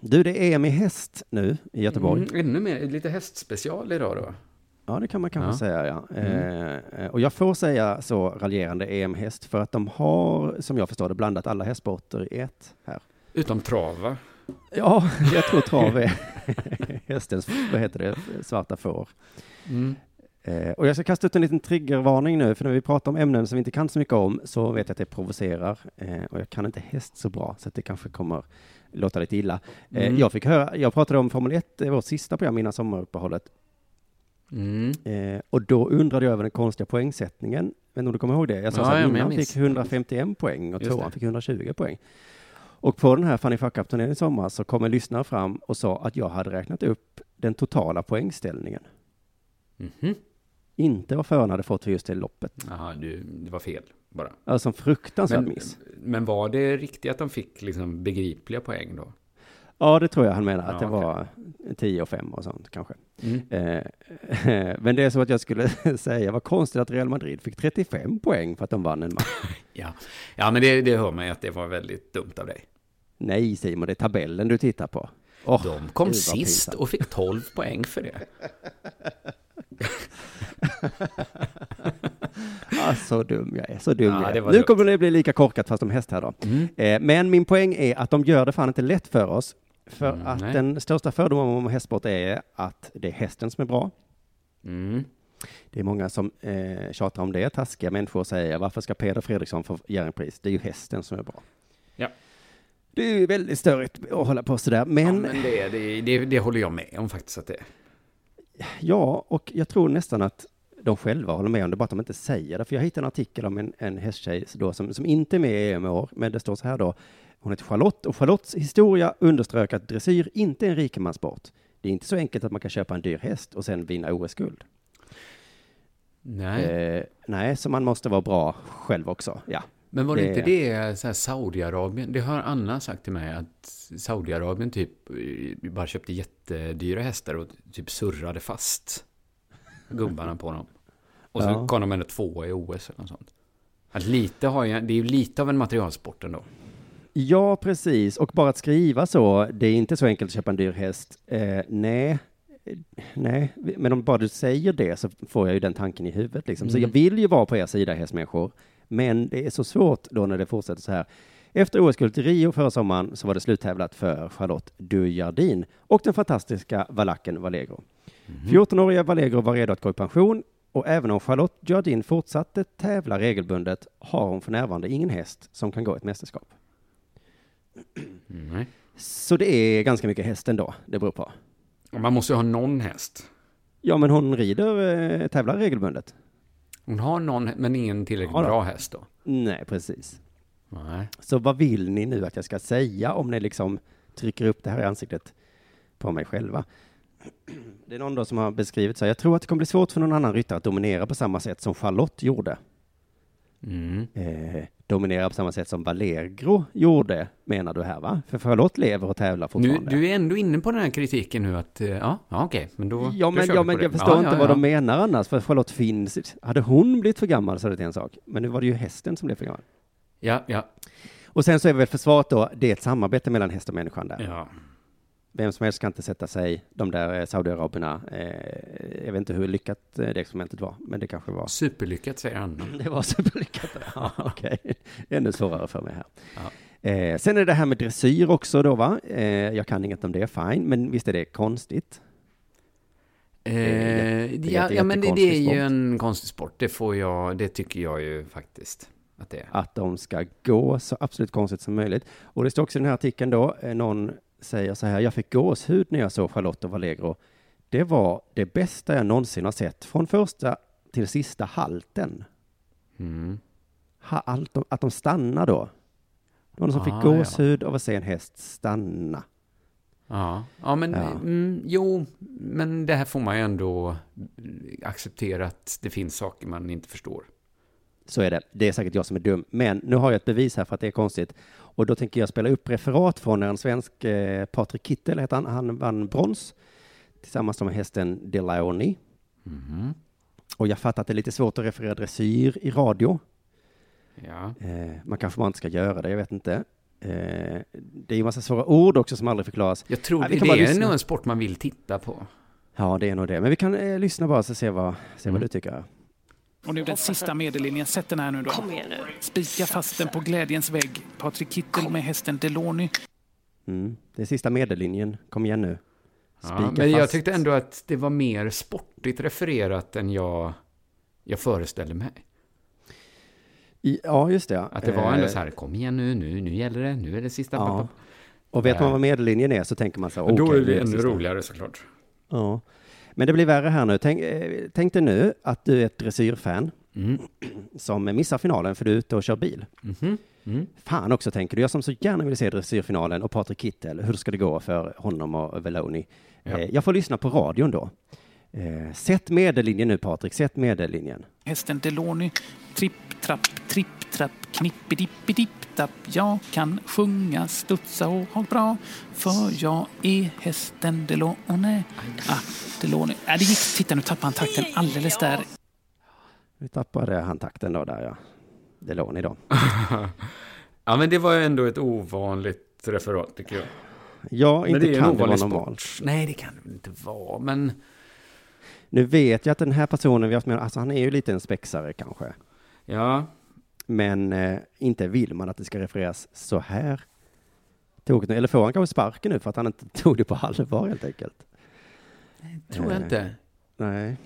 Du, det är EM i häst nu i Göteborg. Mm, ännu mer, lite hästspecial idag då. Ja, det kan man kanske Ja. säga, ja. Mm. Eh, och jag får säga så raljerande EM-häst för att de har, som jag förstår det, blandat alla hästsporter i ett här. Utom trava. Ja, jag tror trav är hästens, vad heter det, svarta får. Mm. Eh, och jag ska kasta ut en liten triggervarning nu, för när vi pratar om ämnen som vi inte kan så mycket om, så vet jag att det provocerar. Eh, och jag kan inte häst så bra, så att det kanske kommer låta lite illa. Eh, Mm. Jag fick höra, jag pratade om Formel 1, eh, vårt sista program innan sommaruppehållet, Mm. Och då undrade jag över den konstiga poängsättningen. Inte om du kommer ihåg det? Jag sa Ja, att ja, men innan fick 151 poäng och tvåan fick 120 poäng. Och på den här Funny Fuck Up-turneringen i sommar så kom en lyssnare fram och sa att jag hade räknat upp den totala poängställningen. Mhm. Inte vad föraren hade fått för just det loppet. Jaha, det var fel bara. Alltså en fruktansvärd Men, miss. men var det riktigt att de fick liksom begripliga poäng då? Ja, det tror jag han menar, att Ja, det var 10 och 5 och sånt kanske. Mm. Eh, men det är så att jag skulle säga, vad konstigt att Real Madrid fick 35 poäng för att de vann en match. Ja, ja men det, det hör man ju att det var väldigt dumt av dig. Nej Simon, det är tabellen du tittar på. Åh, De kom sist och fick 12 poäng för det. Ah, så dum jag är, så dum Ja, jag är. Nu dumt. kommer det bli lika korkat fast om häst här då. Mm. Eh, men min poäng är att de gör det fan inte lätt för oss. För Mm, att nej. den största fördomen om hästsport är att det är hästen som är bra. Mm. Det är många som eh, tjatar om det, taskiga människor säger varför ska Peder Fredriksson få Jerringpris? Det är ju hästen som är bra. Ja. Det är ju väldigt störigt att hålla på sådär, Ja, men men det, det, det, det håller jag med om faktiskt att det är. Ja, och jag tror nästan att de själva håller med om det, bara att de inte säger det. För jag hittade en artikel om en, en hästtjej då, som, som inte är med i EM i år, men det står så här då. Hon heter Charlotte och Charlottes historia underströk att dressyr inte är en rikemanssport. Det är inte så enkelt att man kan köpa en dyr häst och sen vinna OS-guld. Nej. Eh, nej, så man måste vara bra själv också. Ja, Men var det, Det- inte det så här Saudiarabien? Det har Anna sagt till mig att Saudiarabien typ eh, bara köpte jättedyra hästar och typ surrade fast gubbarna på dem. Och så Ja. kom de ändå två i OS eller något sånt. Att lite har jag, det är ju lite av en materialsport ändå. Ja, precis. Och bara att skriva så, det är inte så enkelt att köpa en dyr häst. Eh, nej, nej, men om bara du säger det så får jag ju den tanken i huvudet. Liksom. Så Mm. jag vill ju vara på er sida, hästmänniskor. Men det är så svårt då när det fortsätter så här. Efter OS-guldet i Rio förra sommaren så var det sluttävlat för Charlotte Dujardin och den fantastiska valacken Vallegro. 14-åriga Vallegro var redo att gå i pension och även om Charlotte Dujardin fortsatte tävla regelbundet har hon för närvarande ingen häst som kan gå ett mästerskap. Mm. Så det är ganska mycket häst ändå, det beror på. Man måste ju ha någon häst. Ja, men hon rider, eh, tävlar regelbundet. Hon har någon, men ingen tillräckligt Ja bra häst då. Nej, precis. Nej. Så vad vill ni nu att jag ska säga om ni liksom trycker upp det här i ansiktet på mig själva? Det är någon då som har beskrivit så här, jag tror att det kommer bli svårt för någon annan ryttare att dominera på samma sätt som Charlotte gjorde. Mm. Eh, dominera på samma sätt som Valegro gjorde, menar du här va? För Charlotte lever och tävlar Nu, fortfarande. du är ändå inne på den här kritiken nu att, eh, ja, ja okej, men då... Ja, då men, kör ja, men jag det. förstår Ja, inte ja, vad ja. de menar annars, för Charlotte finns. Hade hon blivit för gammal så är det en sak, men nu var det ju hästen som blev för gammal. Ja, ja, Och sen så är väl försvaret då, det är ett samarbete mellan häst och människan där. ja. Vem som helst kan inte sätta sig, de där eh, Saudiaraberna, eh, jag vet inte hur lyckat eh, det experimentet var, men det kanske var. Superlyckat säger Anna. Det var superlyckat. Ja, okej. Ännu svårare för mig här. Ja. Eh, sen är det det här med dressyr också då, va? Eh, jag kan inget om det, fine, men visst är det konstigt? Eh, är jätte- ja, ja, men det, det är jättekonstig ju sport. en konstig sport. Det får jag, det tycker jag ju faktiskt. att det är. att de ska gå så absolut konstigt som möjligt. Och det står också i den här artikeln då, någon säger så här, jag fick gåshud när jag såg Charlotte och Vallegro. Det var det bästa jag någonsin har sett, från första till sista halten. Mm. Ha, allt, att de stannar då. Det var någon som Ah, fick ja. gåshud av att se en häst stanna. Ja, ja men Ja. Mm, jo, men det här får man ju ändå acceptera att det finns saker man inte förstår. Så är det. Det är säkert jag som är dum. Men nu har jag ett bevis här för att det är konstigt. Och då tänker jag spela upp referat från när en svensk, eh, Patrik Kittel heter han, han vann brons tillsammans med hästen Delaoni. Mhm. Och jag fattar att det är lite svårt att referera dressyr i radio. Ja. Eh, man kanske bara inte ska göra det, jag vet inte. Eh, det är ju massa svåra ord också som aldrig förklaras. Jag tror vi det, det är nog en sport man vill titta på. Ja, det är nog det. Men vi kan eh, lyssna bara så se vad, se Mm. vad du tycker. Och nu den sista medellinjen. Sätt den här nu då. Kom igen nu. Spika fast den på glädjens vägg. Patrik Kittel med hästen Deloni. Mm. Det är sista medellinjen. Kom igen nu. Ja, men jag fast. tyckte ändå att det var mer sportigt refererat än jag, jag föreställde mig. I, ja, just det. Att det var ändå Eh, så här, kom igen nu, nu, nu gäller det, nu är det sista. Ja. Och vet man vad medellinjen är så tänker man så här, Då okej, är det nu ännu roligare såklart. Ja. Men det blir värre här nu. Tänk, eh, tänk dig nu att du är ett dressyrfan Mm. som missar finalen för du är ute och kör bil. Mhm. Mm. Fan också tänker du, jag som så gärna vill se dressyrfinalen och Patrik Kittel, hur ska det gå för honom och Veloni? Ja. Eh, jag får lyssna på radion då. Eh, sätt medellinjen nu Patrik, sätt medellinjen. Hästen Deloni. Tripp, trapp, tripp, trapp, knippidippidipp, tapp. Jag kan sjunga, studsa och ha bra. För jag är hästen Deloni. Ah, Deloni. Ah, det gick. Titta, nu tappade han takten alldeles där. Vi tappade handtakten då där ja. Deloni då. Ja, men det var ju ändå ett ovanligt referat tycker jag. Ja, inte det kan det vara normalt. Nej, det kan det väl inte vara, men Nu vet jag att den här personen vi har haft med, alltså han är ju lite en spexare kanske. ja. Men eh, inte vill man att det ska refereras så här. Tokigt. Eller får han kanske sparken nu för att han inte tog det på allvar helt enkelt? Tror jag Eh. inte. Nej.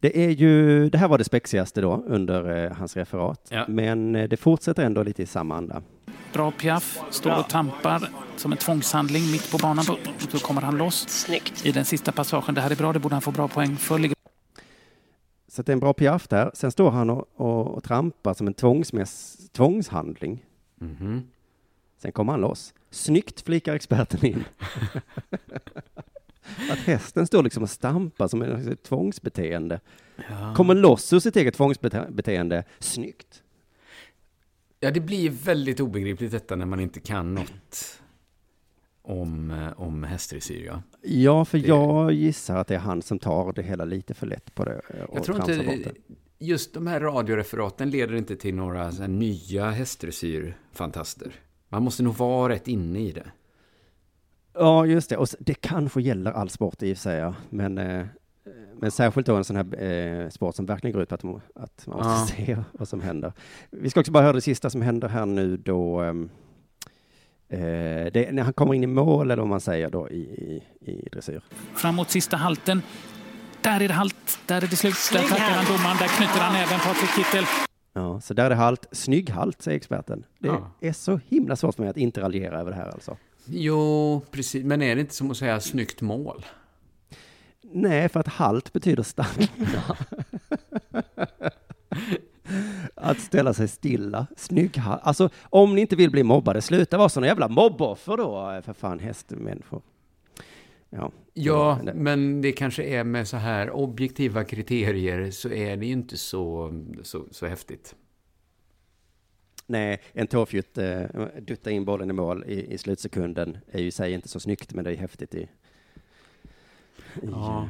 Det är ju, det här var det spexigaste då under eh, hans referat. Ja. Men eh, det fortsätter ändå lite i samma anda. Bra piaff. Står och trampar som en tvångshandling mitt på banan. Då kommer han loss Snyggt. i den sista passagen. Det här är bra. Det borde han få bra poäng för. Så det är en bra piaff där. Sen står han och, och, och trampar som en tvångsmäss, tvångshandling. Mhm. Sen kommer han loss. Snyggt flikar experten in. att hästen står liksom och stampar som ett tvångsbeteende. Ja. Kommer loss ur sitt eget tvångsbeteende. Snyggt. ja, det blir väldigt obegripligt detta när man inte kan något om, eh, om hästdressyr. Ja. Ja, för Det- jag gissar att det är han som tar det hela lite för lätt på det. Och Jag tror bort inte, det. just de här radioreferaten leder inte till några här nya hästdressyrfantaster. Man måste nog vara rätt inne i det. Ja, just det. Och det kanske gäller all sport i och för sig, ja. men, eh, men särskilt då en sån här eh, sport som verkligen går ut på att, att man måste se vad som händer. Vi ska också bara höra det sista som händer här nu då. Eh, det, är när han kommer in i mål, eller vad man säger då, i, i, i dressyr. framåt sista halten. Där är det halt. Där är det slut. Där tackar han domaren. Där knyter han även Patrik Kittel. Ja, så där är det halt. Snygg halt, säger experten. Det Ja. är så himla svårt för mig att inte raljera över det här alltså. Jo, precis. Men är det inte som att säga snyggt mål? Nej, för att halt betyder stanna. att ställa sig stilla. Snygg. Alltså, om ni inte vill bli mobbade, sluta vara såna jävla mobboffer då, eh, för fan hästmänniskor. Ja. Ja, det- men det kanske är med så här objektiva kriterier så är det ju inte så, så, så häftigt. Nej, en tårfjutt, eh, dutta in bollen i mål i, i slutsekunden är ju i sig inte så snyggt, men det är häftigt i... i Ja.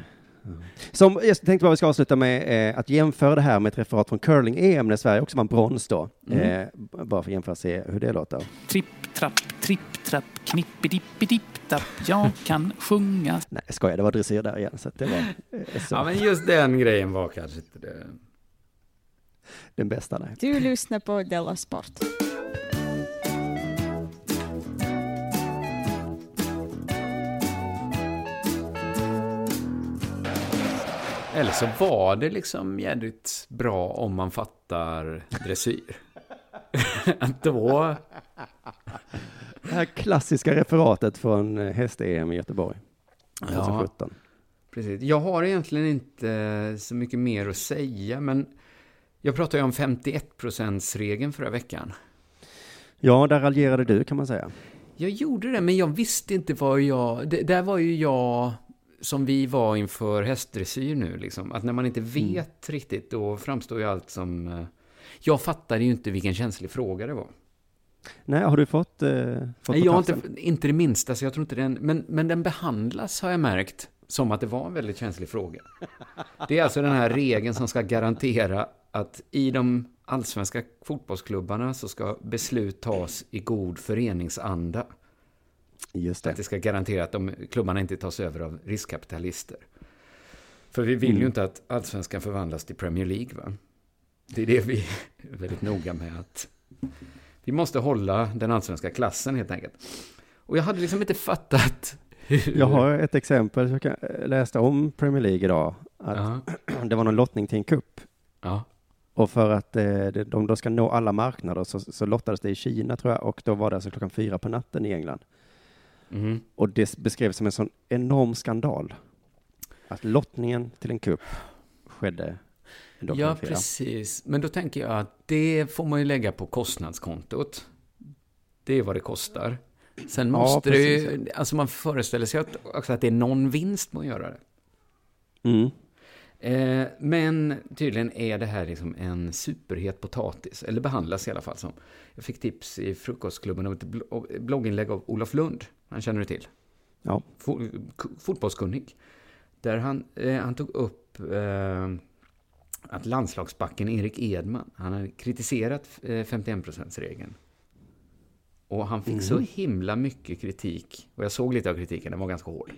Som, jag tänkte bara vi ska avsluta med eh, att jämföra det här med ett referat från curling-EM när Sverige också vann brons då. Mm. Eh, bara för att jämföra och se hur det låter. Tripp, trapp, tripp, trapp, knippidippidipp, tapp. Jag kan sjunga. Nej, jag skojar, det var dressyr där igen, så att det var eh, så. Ja, men just den grejen var kanske inte det. den bästa. Nej. Du lyssnar på Della Sport. Eller så var det liksom jädrigt bra om man fattar dressyr. då... Det här klassiska referatet från eh, häst-EM i Göteborg. Ja. 2017. Precis. Jag har egentligen inte så mycket mer att säga, men jag pratade ju om 51%-regeln förra veckan. Ja, där raljerade du kan man säga. Jag gjorde det, men jag visste inte vad jag... Det, där var ju jag som vi var inför hästdressyr nu, liksom. Att när man inte vet riktigt, då framstår ju allt som... eh, Jag fattade ju inte vilken känslig fråga det var. Nej, har du fått, eh, fått Nej, jag har inte, inte det minsta, så jag tror inte den... Men, men den behandlas, har jag märkt, som att det var en väldigt känslig fråga. Det är alltså den här regeln som ska garantera att i de allsvenska fotbollsklubbarna så ska beslut tas i god föreningsanda. Just Att det. det ska garantera att de klubbarna inte tas över av riskkapitalister. För vi vill Mm. ju inte att allsvenskan förvandlas till Premier League, va? Det är det vi är väldigt noga med att... Vi måste hålla den allsvenska klassen, helt enkelt. Och jag hade liksom inte fattat hur... Jag har ett exempel, jag kan- läste om Premier League idag. Att Ja, Det var någon lottning till en kupp. ja. Och för att eh, det- de då ska nå alla marknader så, så lottades det i Kina tror jag och då var det alltså klockan fyra på natten i England. Mhm. Och det beskrevs som en sån enorm skandal. Att lottningen till en kupp skedde Ja, precis. Men då tänker jag att det får man ju lägga på kostnadskontot. Det är vad det kostar. Sen Ja, måste det ju, alltså man föreställer sig att, också att det är någon vinst med att göra det. Mm. Eh, men tydligen är det här liksom en superhet potatis, eller behandlas i alla fall som. Jag fick tips i frukostklubben om ett bl- blogginlägg av Olof Lund, han känner du till? Ja. Fo- fotbollskunnig. Där han, eh, han tog upp eh, att landslagsbacken Erik Edman, han hade kritiserat eh, 51%-regeln. Och han fick så himla mycket kritik, och jag såg lite av kritiken, den var ganska hård.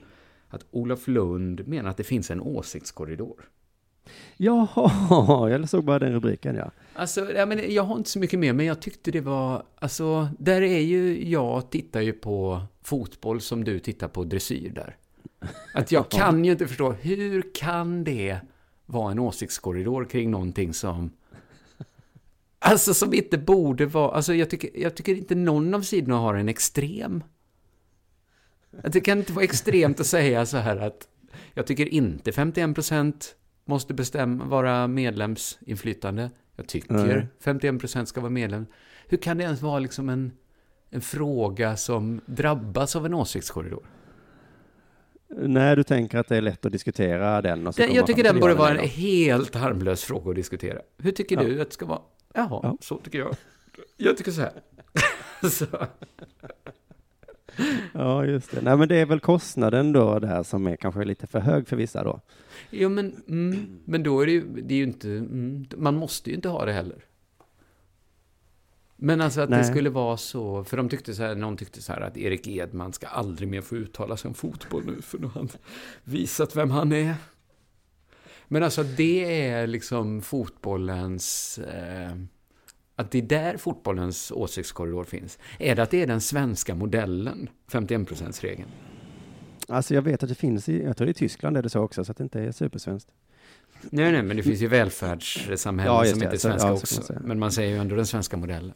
Att Olof Lund menar att det finns en åsiktskorridor. Jaha, jag såg bara den rubriken ja. Alltså, ja, men jag har inte så mycket mer, men jag tyckte det var... Alltså, där är ju... Jag tittar ju på fotboll som du tittar på dressyr där. Att jag kan ju inte förstå, hur kan det vara en åsiktskorridor kring någonting som... Alltså som inte borde vara... Alltså jag tycker, jag tycker inte någon av sidorna har en extrem. Det kan inte vara extremt att säga så här att jag tycker inte 51% måste bestämma, vara medlemsinflytande. Jag tycker Nej. 51% ska vara medlem. Hur kan det ens vara liksom en, en fråga som drabbas av en åsiktskorridor? Nej, du tänker att det är lätt att diskutera den och så kommer jag tycker den borde vara en helt harmlös fråga att diskutera. Hur tycker Ja. du att det ska vara? Jaha, Ja. så tycker jag. Jag tycker så här. så. Ja, just det. Nej, men det är väl kostnaden då, det här som är kanske lite för hög för vissa då. Jo, men, mm, men då är det ju, det är ju inte... Mm, man måste ju inte ha det heller. Men alltså att det Nej. skulle vara så, för de tyckte så här, någon tyckte så här att Erik Edman ska aldrig mer få uttala sig om fotboll nu, för nu har han visat vem han är. Men alltså det är liksom fotbollens... Eh, att det är där fotbollens åsiktskorridor finns. Är det att det är den svenska modellen, 51%-regeln? Alltså jag vet att det finns i, jag tror det är i Tyskland är det så också, så att det inte är supersvenskt. Nej, nej, men det finns ju välfärdssamhällen Ja, som inte är svenska ja, man också. Men man säger ju ändå den svenska modellen.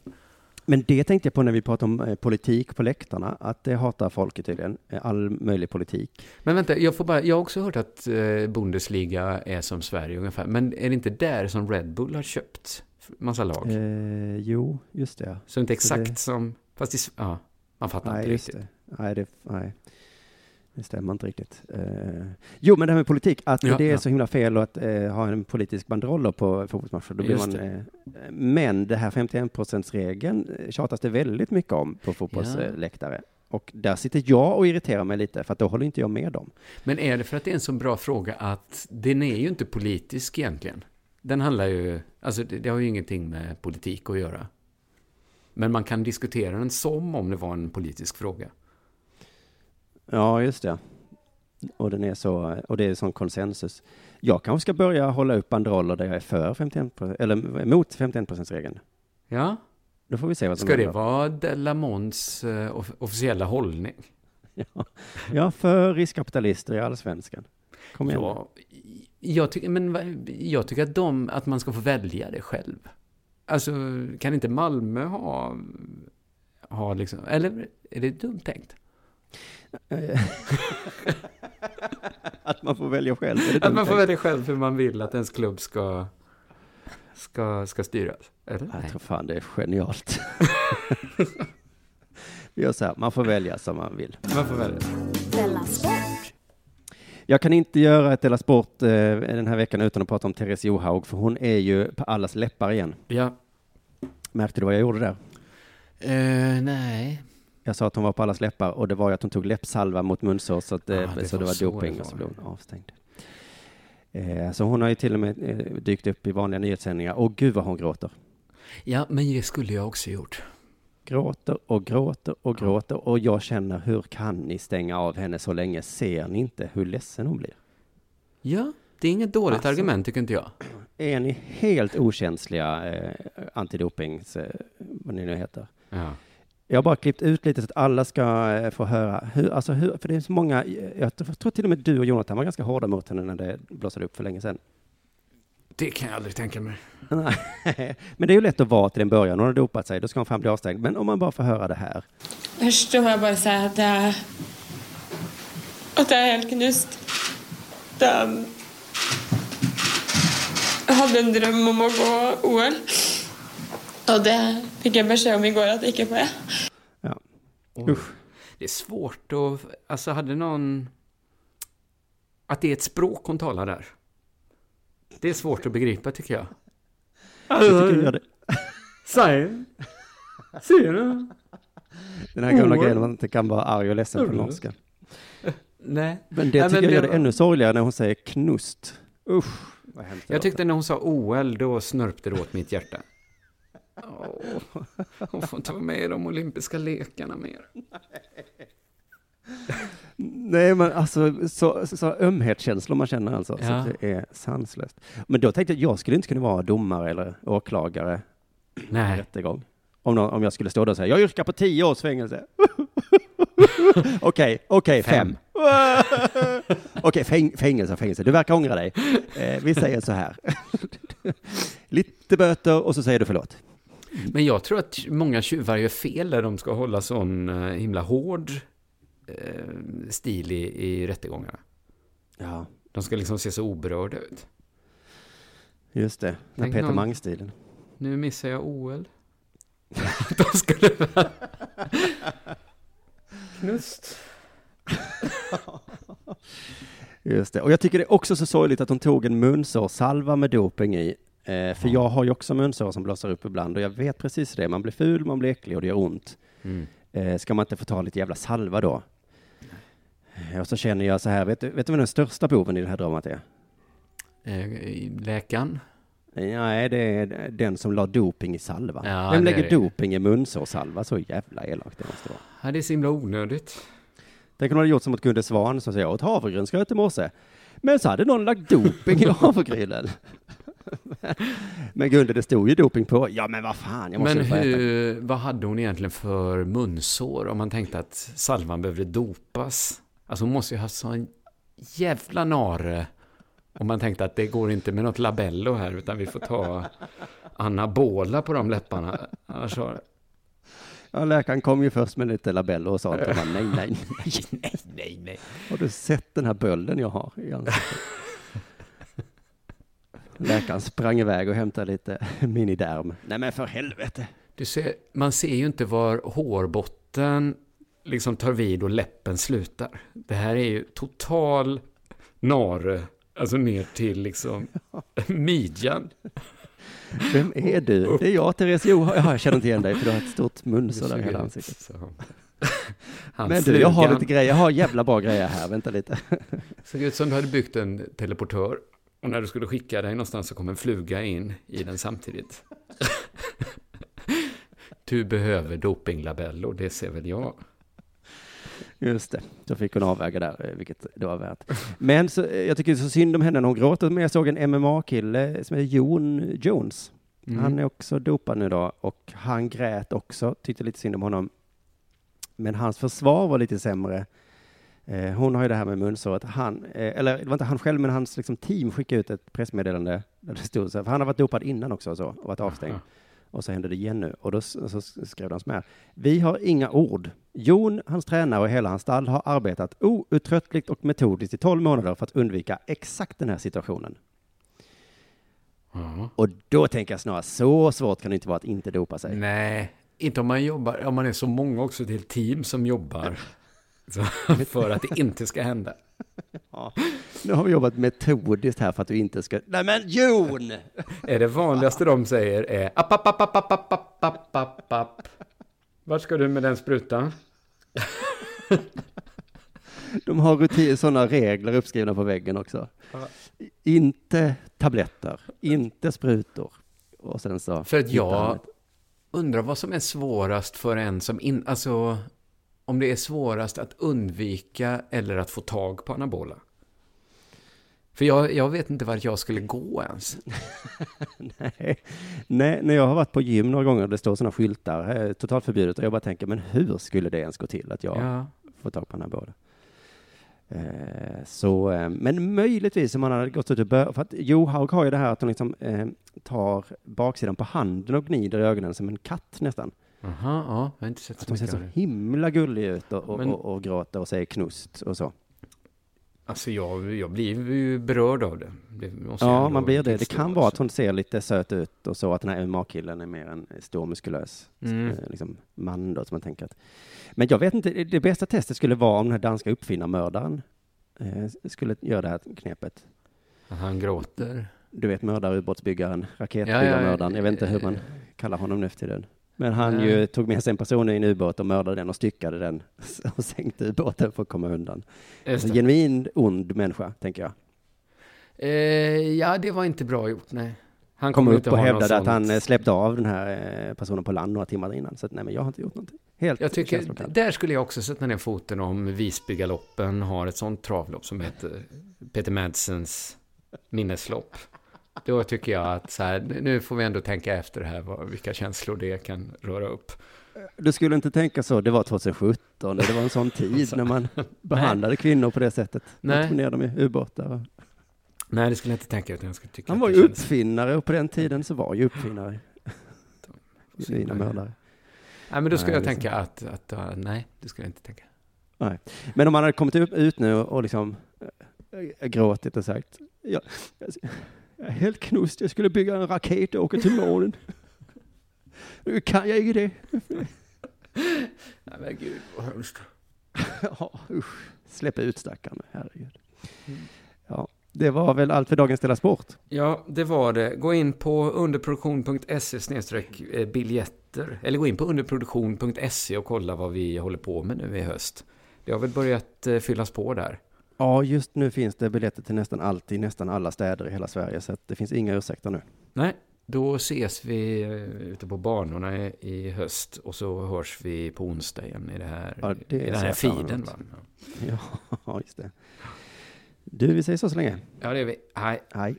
Men det tänkte jag på när vi pratade om eh, politik på läktarna, att det hatar folket tydligen, eh, all möjlig politik. Men vänta, jag, får bara, jag har också hört att eh, Bundesliga är som Sverige ungefär. Men är det inte där som Red Bull har köpt massa lag? Eh, jo, just det. ja. så inte så det- exakt som... Fast i, ja, man fattar Nej, inte riktigt. det. Nej, det, nej, det stämmer inte riktigt. Eh, jo, men det här med politik, att Ja, det är ja. så himla fel att eh, ha en politisk banderoll på fotbollsmatcher. Då blir Just man, det. eh, men det här 51%-regeln eh, tjatas det väldigt mycket om på Ja. fotbollsläktare. Och där sitter jag och irriterar mig lite, för att då håller inte jag med dem. Men är det för att det är en så bra fråga att den är ju inte politisk egentligen? Den handlar ju... Alltså det, det har ju ingenting med politik att göra. Men man kan diskutera den som om det var en politisk fråga. Ja, just det. Och, den är så, och det är sån konsensus. Jag kanske ska börja hålla upp banderoller där jag är för 51%, eller emot 51%-regeln. Ja, Då får vi se vad som ska det vara Delamons eh, off- officiella hållning? Ja. ja, för riskkapitalister i allsvenskan. Kom igen. Ja, jag, tycker, men jag tycker att, de, att man ska få välja det själv. Alltså, kan inte Malmö ha, ha liksom, eller är det dumt tänkt? att man får välja själv. Att man får välja själv hur man vill att ens klubb ska, ska, ska styras. Eller? Jag tror fan det är genialt. Vi gör så här, man får välja som man vill. Man får välja. Jag kan inte göra ett Della Sport eh, den här veckan utan att prata om Therese Johaug, för hon är ju på allas läppar igen. Ja. Märkte du vad jag gjorde där? Eh, nej. Jag sa att hon var på allas läppar och det var ju att hon tog läppsalva mot munsår så, att, Ah, det så var det var så doping det och så var. blev hon avstängd. Eh, så hon har ju till och med eh, dykt upp i vanliga nyhetssändningar och gud vad hon gråter. Ja, men det skulle jag också gjort. Gråter och gråter och gråter och jag känner hur kan ni stänga av henne så länge? Ser ni inte hur ledsen hon blir? Ja, det är inget dåligt Alltså. argument tycker inte jag. Är ni helt okänsliga eh, antidopings, eh, vad ni nu heter? Ja. Jag har bara klippt ut lite så att alla ska eh, få höra hur, alltså hur, för det är så många, jag tror till och med du och Jonathan var ganska hårda mot henne när det blossade upp för länge sedan. Det kan jag aldrig tänka mig. Men det är ju lätt att vara till en början, hon har dopat sig, då ska hon fan bli avstängd. Men om man bara får höra det här. Først så må jeg bare si at jeg At jeg er helt knust. Det, jeg hadde en drøm om å gå OL. Og det fikk jeg beskjed om i går at det ikke får. Ja. Usch. Det är svårt att, alltså hade någon, att det är ett språk hon talar där. Det är svårt att begripa tycker jag. Jag tycker du gör det. Säg, ser du? Den här gamla Åh. grejen man inte kan vara arg och ledsen på norska. Nej. Men det Nej, tycker men jag gör det det var- ännu sorgligare när hon säger knust. Usch, vad det Jag tyckte när hon sa OL, då snörpte det åt mitt hjärta. Åh, hon får inte vara med i de olympiska lekarna mer. Nej, men alltså så, så, så ömhetskänslor man känner alltså. Ja. Så det är sanslöst. Men då tänkte jag, jag skulle inte kunna vara domare eller åklagare i Nej. rättegång. Om, någon, om jag skulle stå där och säga, jag yrkar på tio års fängelse. Okej, okej, fem. Okej, fäng, fängelse, fängelse. Du verkar ångra dig. Eh, vi säger så här. Lite böter och så säger du förlåt. Men jag tror att många tjuvar gör fel där de ska hålla sån eh, himla hård stil i, i rättegångarna. Ja, De ska liksom se så oberörda ut. just det. Den Tänk Peter någon- Mang-stilen. Nu missar jag OL. De skulle... Knust. Just det. Och jag tycker det är också så sorgligt att hon tog en munsårsalva med doping i. Eh, för jag har ju också munsår som blossar upp ibland och jag vet precis det. Man blir ful, man blir äcklig och det gör ont. Mm. Eh, ska man inte få ta lite jävla salva då? Eh, Och så känner jag så här, vet du, vet du vad den största boven i det här dramat är? Eh, läkaren. Nej, det är den som la doping i salva. Ja, Vem lägger det. doping i munsårsalva? Så jävla elakt det måste vara. Ja, det är så himla onödigt. Tänk om de hade gjort som mot Gunde Svan som säger jag åt havregrynsgröt i morse. Men så hade någon lagt doping i havregrynen. men Gunde, det stod ju doping på. Ja, men vad fan, jag måste Men hur, vad hade hon egentligen för munsår om man tänkte att salvan behövde dopas? Alltså hon måste ju ha sån jävla nare om man tänkte att det går inte med något labello här utan vi får ta anabola på de läpparna. Annars har... Ja, läkaren kom ju först med lite labello och sa att nej, nej, nej. nej, nej, nej. Har du sett den här bölden jag har i ansiktet? Läkaren sprang iväg och hämtade lite miniderm. Nej men för helvete. Du ser, man ser ju inte var hårbotten liksom tar vid och läppen slutar. Det här är ju total nare, alltså ner till liksom midjan. Vem är du? Det är jag, Therese. Ja, jag känner inte igen dig för du har ett stort munsår där hela ansiktet. Han Men du, jag har lite grejer. Jag har jävla bra grejer här. Vänta lite. såg ut som du hade byggt en teleportör. Och när du skulle skicka dig någonstans så kom en fluga in i den samtidigt. Du behöver dopinglabellor, det ser väl jag. Just det, då fick hon avväga där, eh, vilket det var värt. Men så, eh, jag tycker så synd om henne när hon gråter, men jag såg en MMA-kille som heter Jon Jones. Mm. Han är också dopad nu då, och han grät också, tyckte lite synd om honom. Men hans försvar var lite sämre. Eh, hon har ju det här med munsåret. Han, eh, eller det var inte han själv, men hans liksom, team skickade ut ett pressmeddelande där det stod så här, för han har varit dopad innan också och så, och varit avstängd. Aha. Och så hände det igen nu. Och då så skrev de så här. Vi har inga ord. Jon, hans tränare och hela hans stall har arbetat outtröttligt och metodiskt i 12 månader för att undvika exakt den här situationen. Ja. Och då tänker jag snarare, så svårt kan det inte vara att inte dopa sig. Nej, inte om man jobbar, om man är så många också till team som jobbar. Så, för att det inte ska hända. Ja. Nu har vi jobbat metodiskt här för att du inte ska... Nej men Jon! Är det vanligaste de säger är app, app, app, app, app, app, app, app, app. Vart ska du med den sprutan? De har rutin, sådana regler uppskrivna på väggen också. Ja. Inte tabletter, inte sprutor. Och sen så... För att jag undrar vad som är svårast för en som in, alltså om det är svårast att undvika eller att få tag på anabola. För jag, jag vet inte vart jag skulle gå ens. Nej. Nej, när jag har varit på gym några gånger och det står sådana skyltar, eh, totalt förbjudet, och jag bara tänker, men hur skulle det ens gå till att jag Ja. får tag på anabola? Eh, så, eh, men möjligtvis om man hade gått ut och bör, för att Johaug har ju det här att hon liksom eh, tar baksidan på handen och gnider i ögonen som en katt nästan. Aha, ja, jag har inte sett Att så hon ser mycket så av det. himla gullig ut och, och, Men- och, och gråter och säger knust och så. Alltså jag, jag blir ju berörd av det. det måste jag Ja, ändå man blir det. Det tillstå kan vara att hon ser lite söt ut och så, att den här MMA-killen är mer en stor muskulös Mm. eh, liksom, man då, som man tänker att. Men jag vet inte, det bästa testet skulle vara om den här danska uppfinnarmördaren eh, skulle göra det här knepet. Att Han gråter. Du vet mördare, ubåtsbyggaren, Ja, ja, raketbyggarmördaren, jag vet inte hur man kallar honom nu för tiden. Men han ju tog med sig en person i en ubåt och mördade den och styckade den och sänkte ubåten för att komma undan. Det. genuin ond människa, tänker jag. Eh, ja, det var inte bra gjort, nej. Han kom kommer upp och hävdade att han eh, släppte av den här eh, personen på land några timmar innan. Så att, nej, men jag har inte gjort någonting. Helt Jag tycker, där skulle jag också sätta ner foten om Visbygaloppen har ett sånt travlopp som heter Peter Madsens minneslopp. Då tycker jag att så här, nu får vi ändå tänka efter här vad, vilka känslor det kan röra upp. Du skulle inte tänka så, det var 2017, det var en sån tid när man behandlade kvinnor på det sättet. Nej. Ner dem i ubåtar. Nej, det skulle jag inte tänka utan jag skulle tycka Han var ju uppfinnare och på den tiden så var ju uppfinnare fina mördare. Nej, men då skulle Nej, jag är tänka att, att nej, det skulle jag inte tänka. Men om man hade kommit ut nu och liksom äh, gråtit och sagt jag, jag, är helt knust, jag skulle bygga en raket och åka till månen. Nu kan jag inte det. Nej, men gud vad hemskt. Ja, usch. Släpp ut stackarn, herregud. Ja, det var väl allt för dagens Della Sport. Ja, det var det. Gå in på underproduktion.se eh, biljetter. Eller gå in på underproduktion.se och kolla vad vi håller på med nu i höst. Det har väl börjat eh, fyllas på där. Ja, just nu finns det biljetter till nästan allt i nästan alla städer i hela Sverige, så att det finns inga ursäkter nu. Nej, då ses vi eh, ute på banorna i, höst och så hörs vi på onsdag igen i, det här, Ja, det i den här feeden. Va? Ja, just det. Du, vi säger så så länge. Ja, det är vi. Hej. Hej.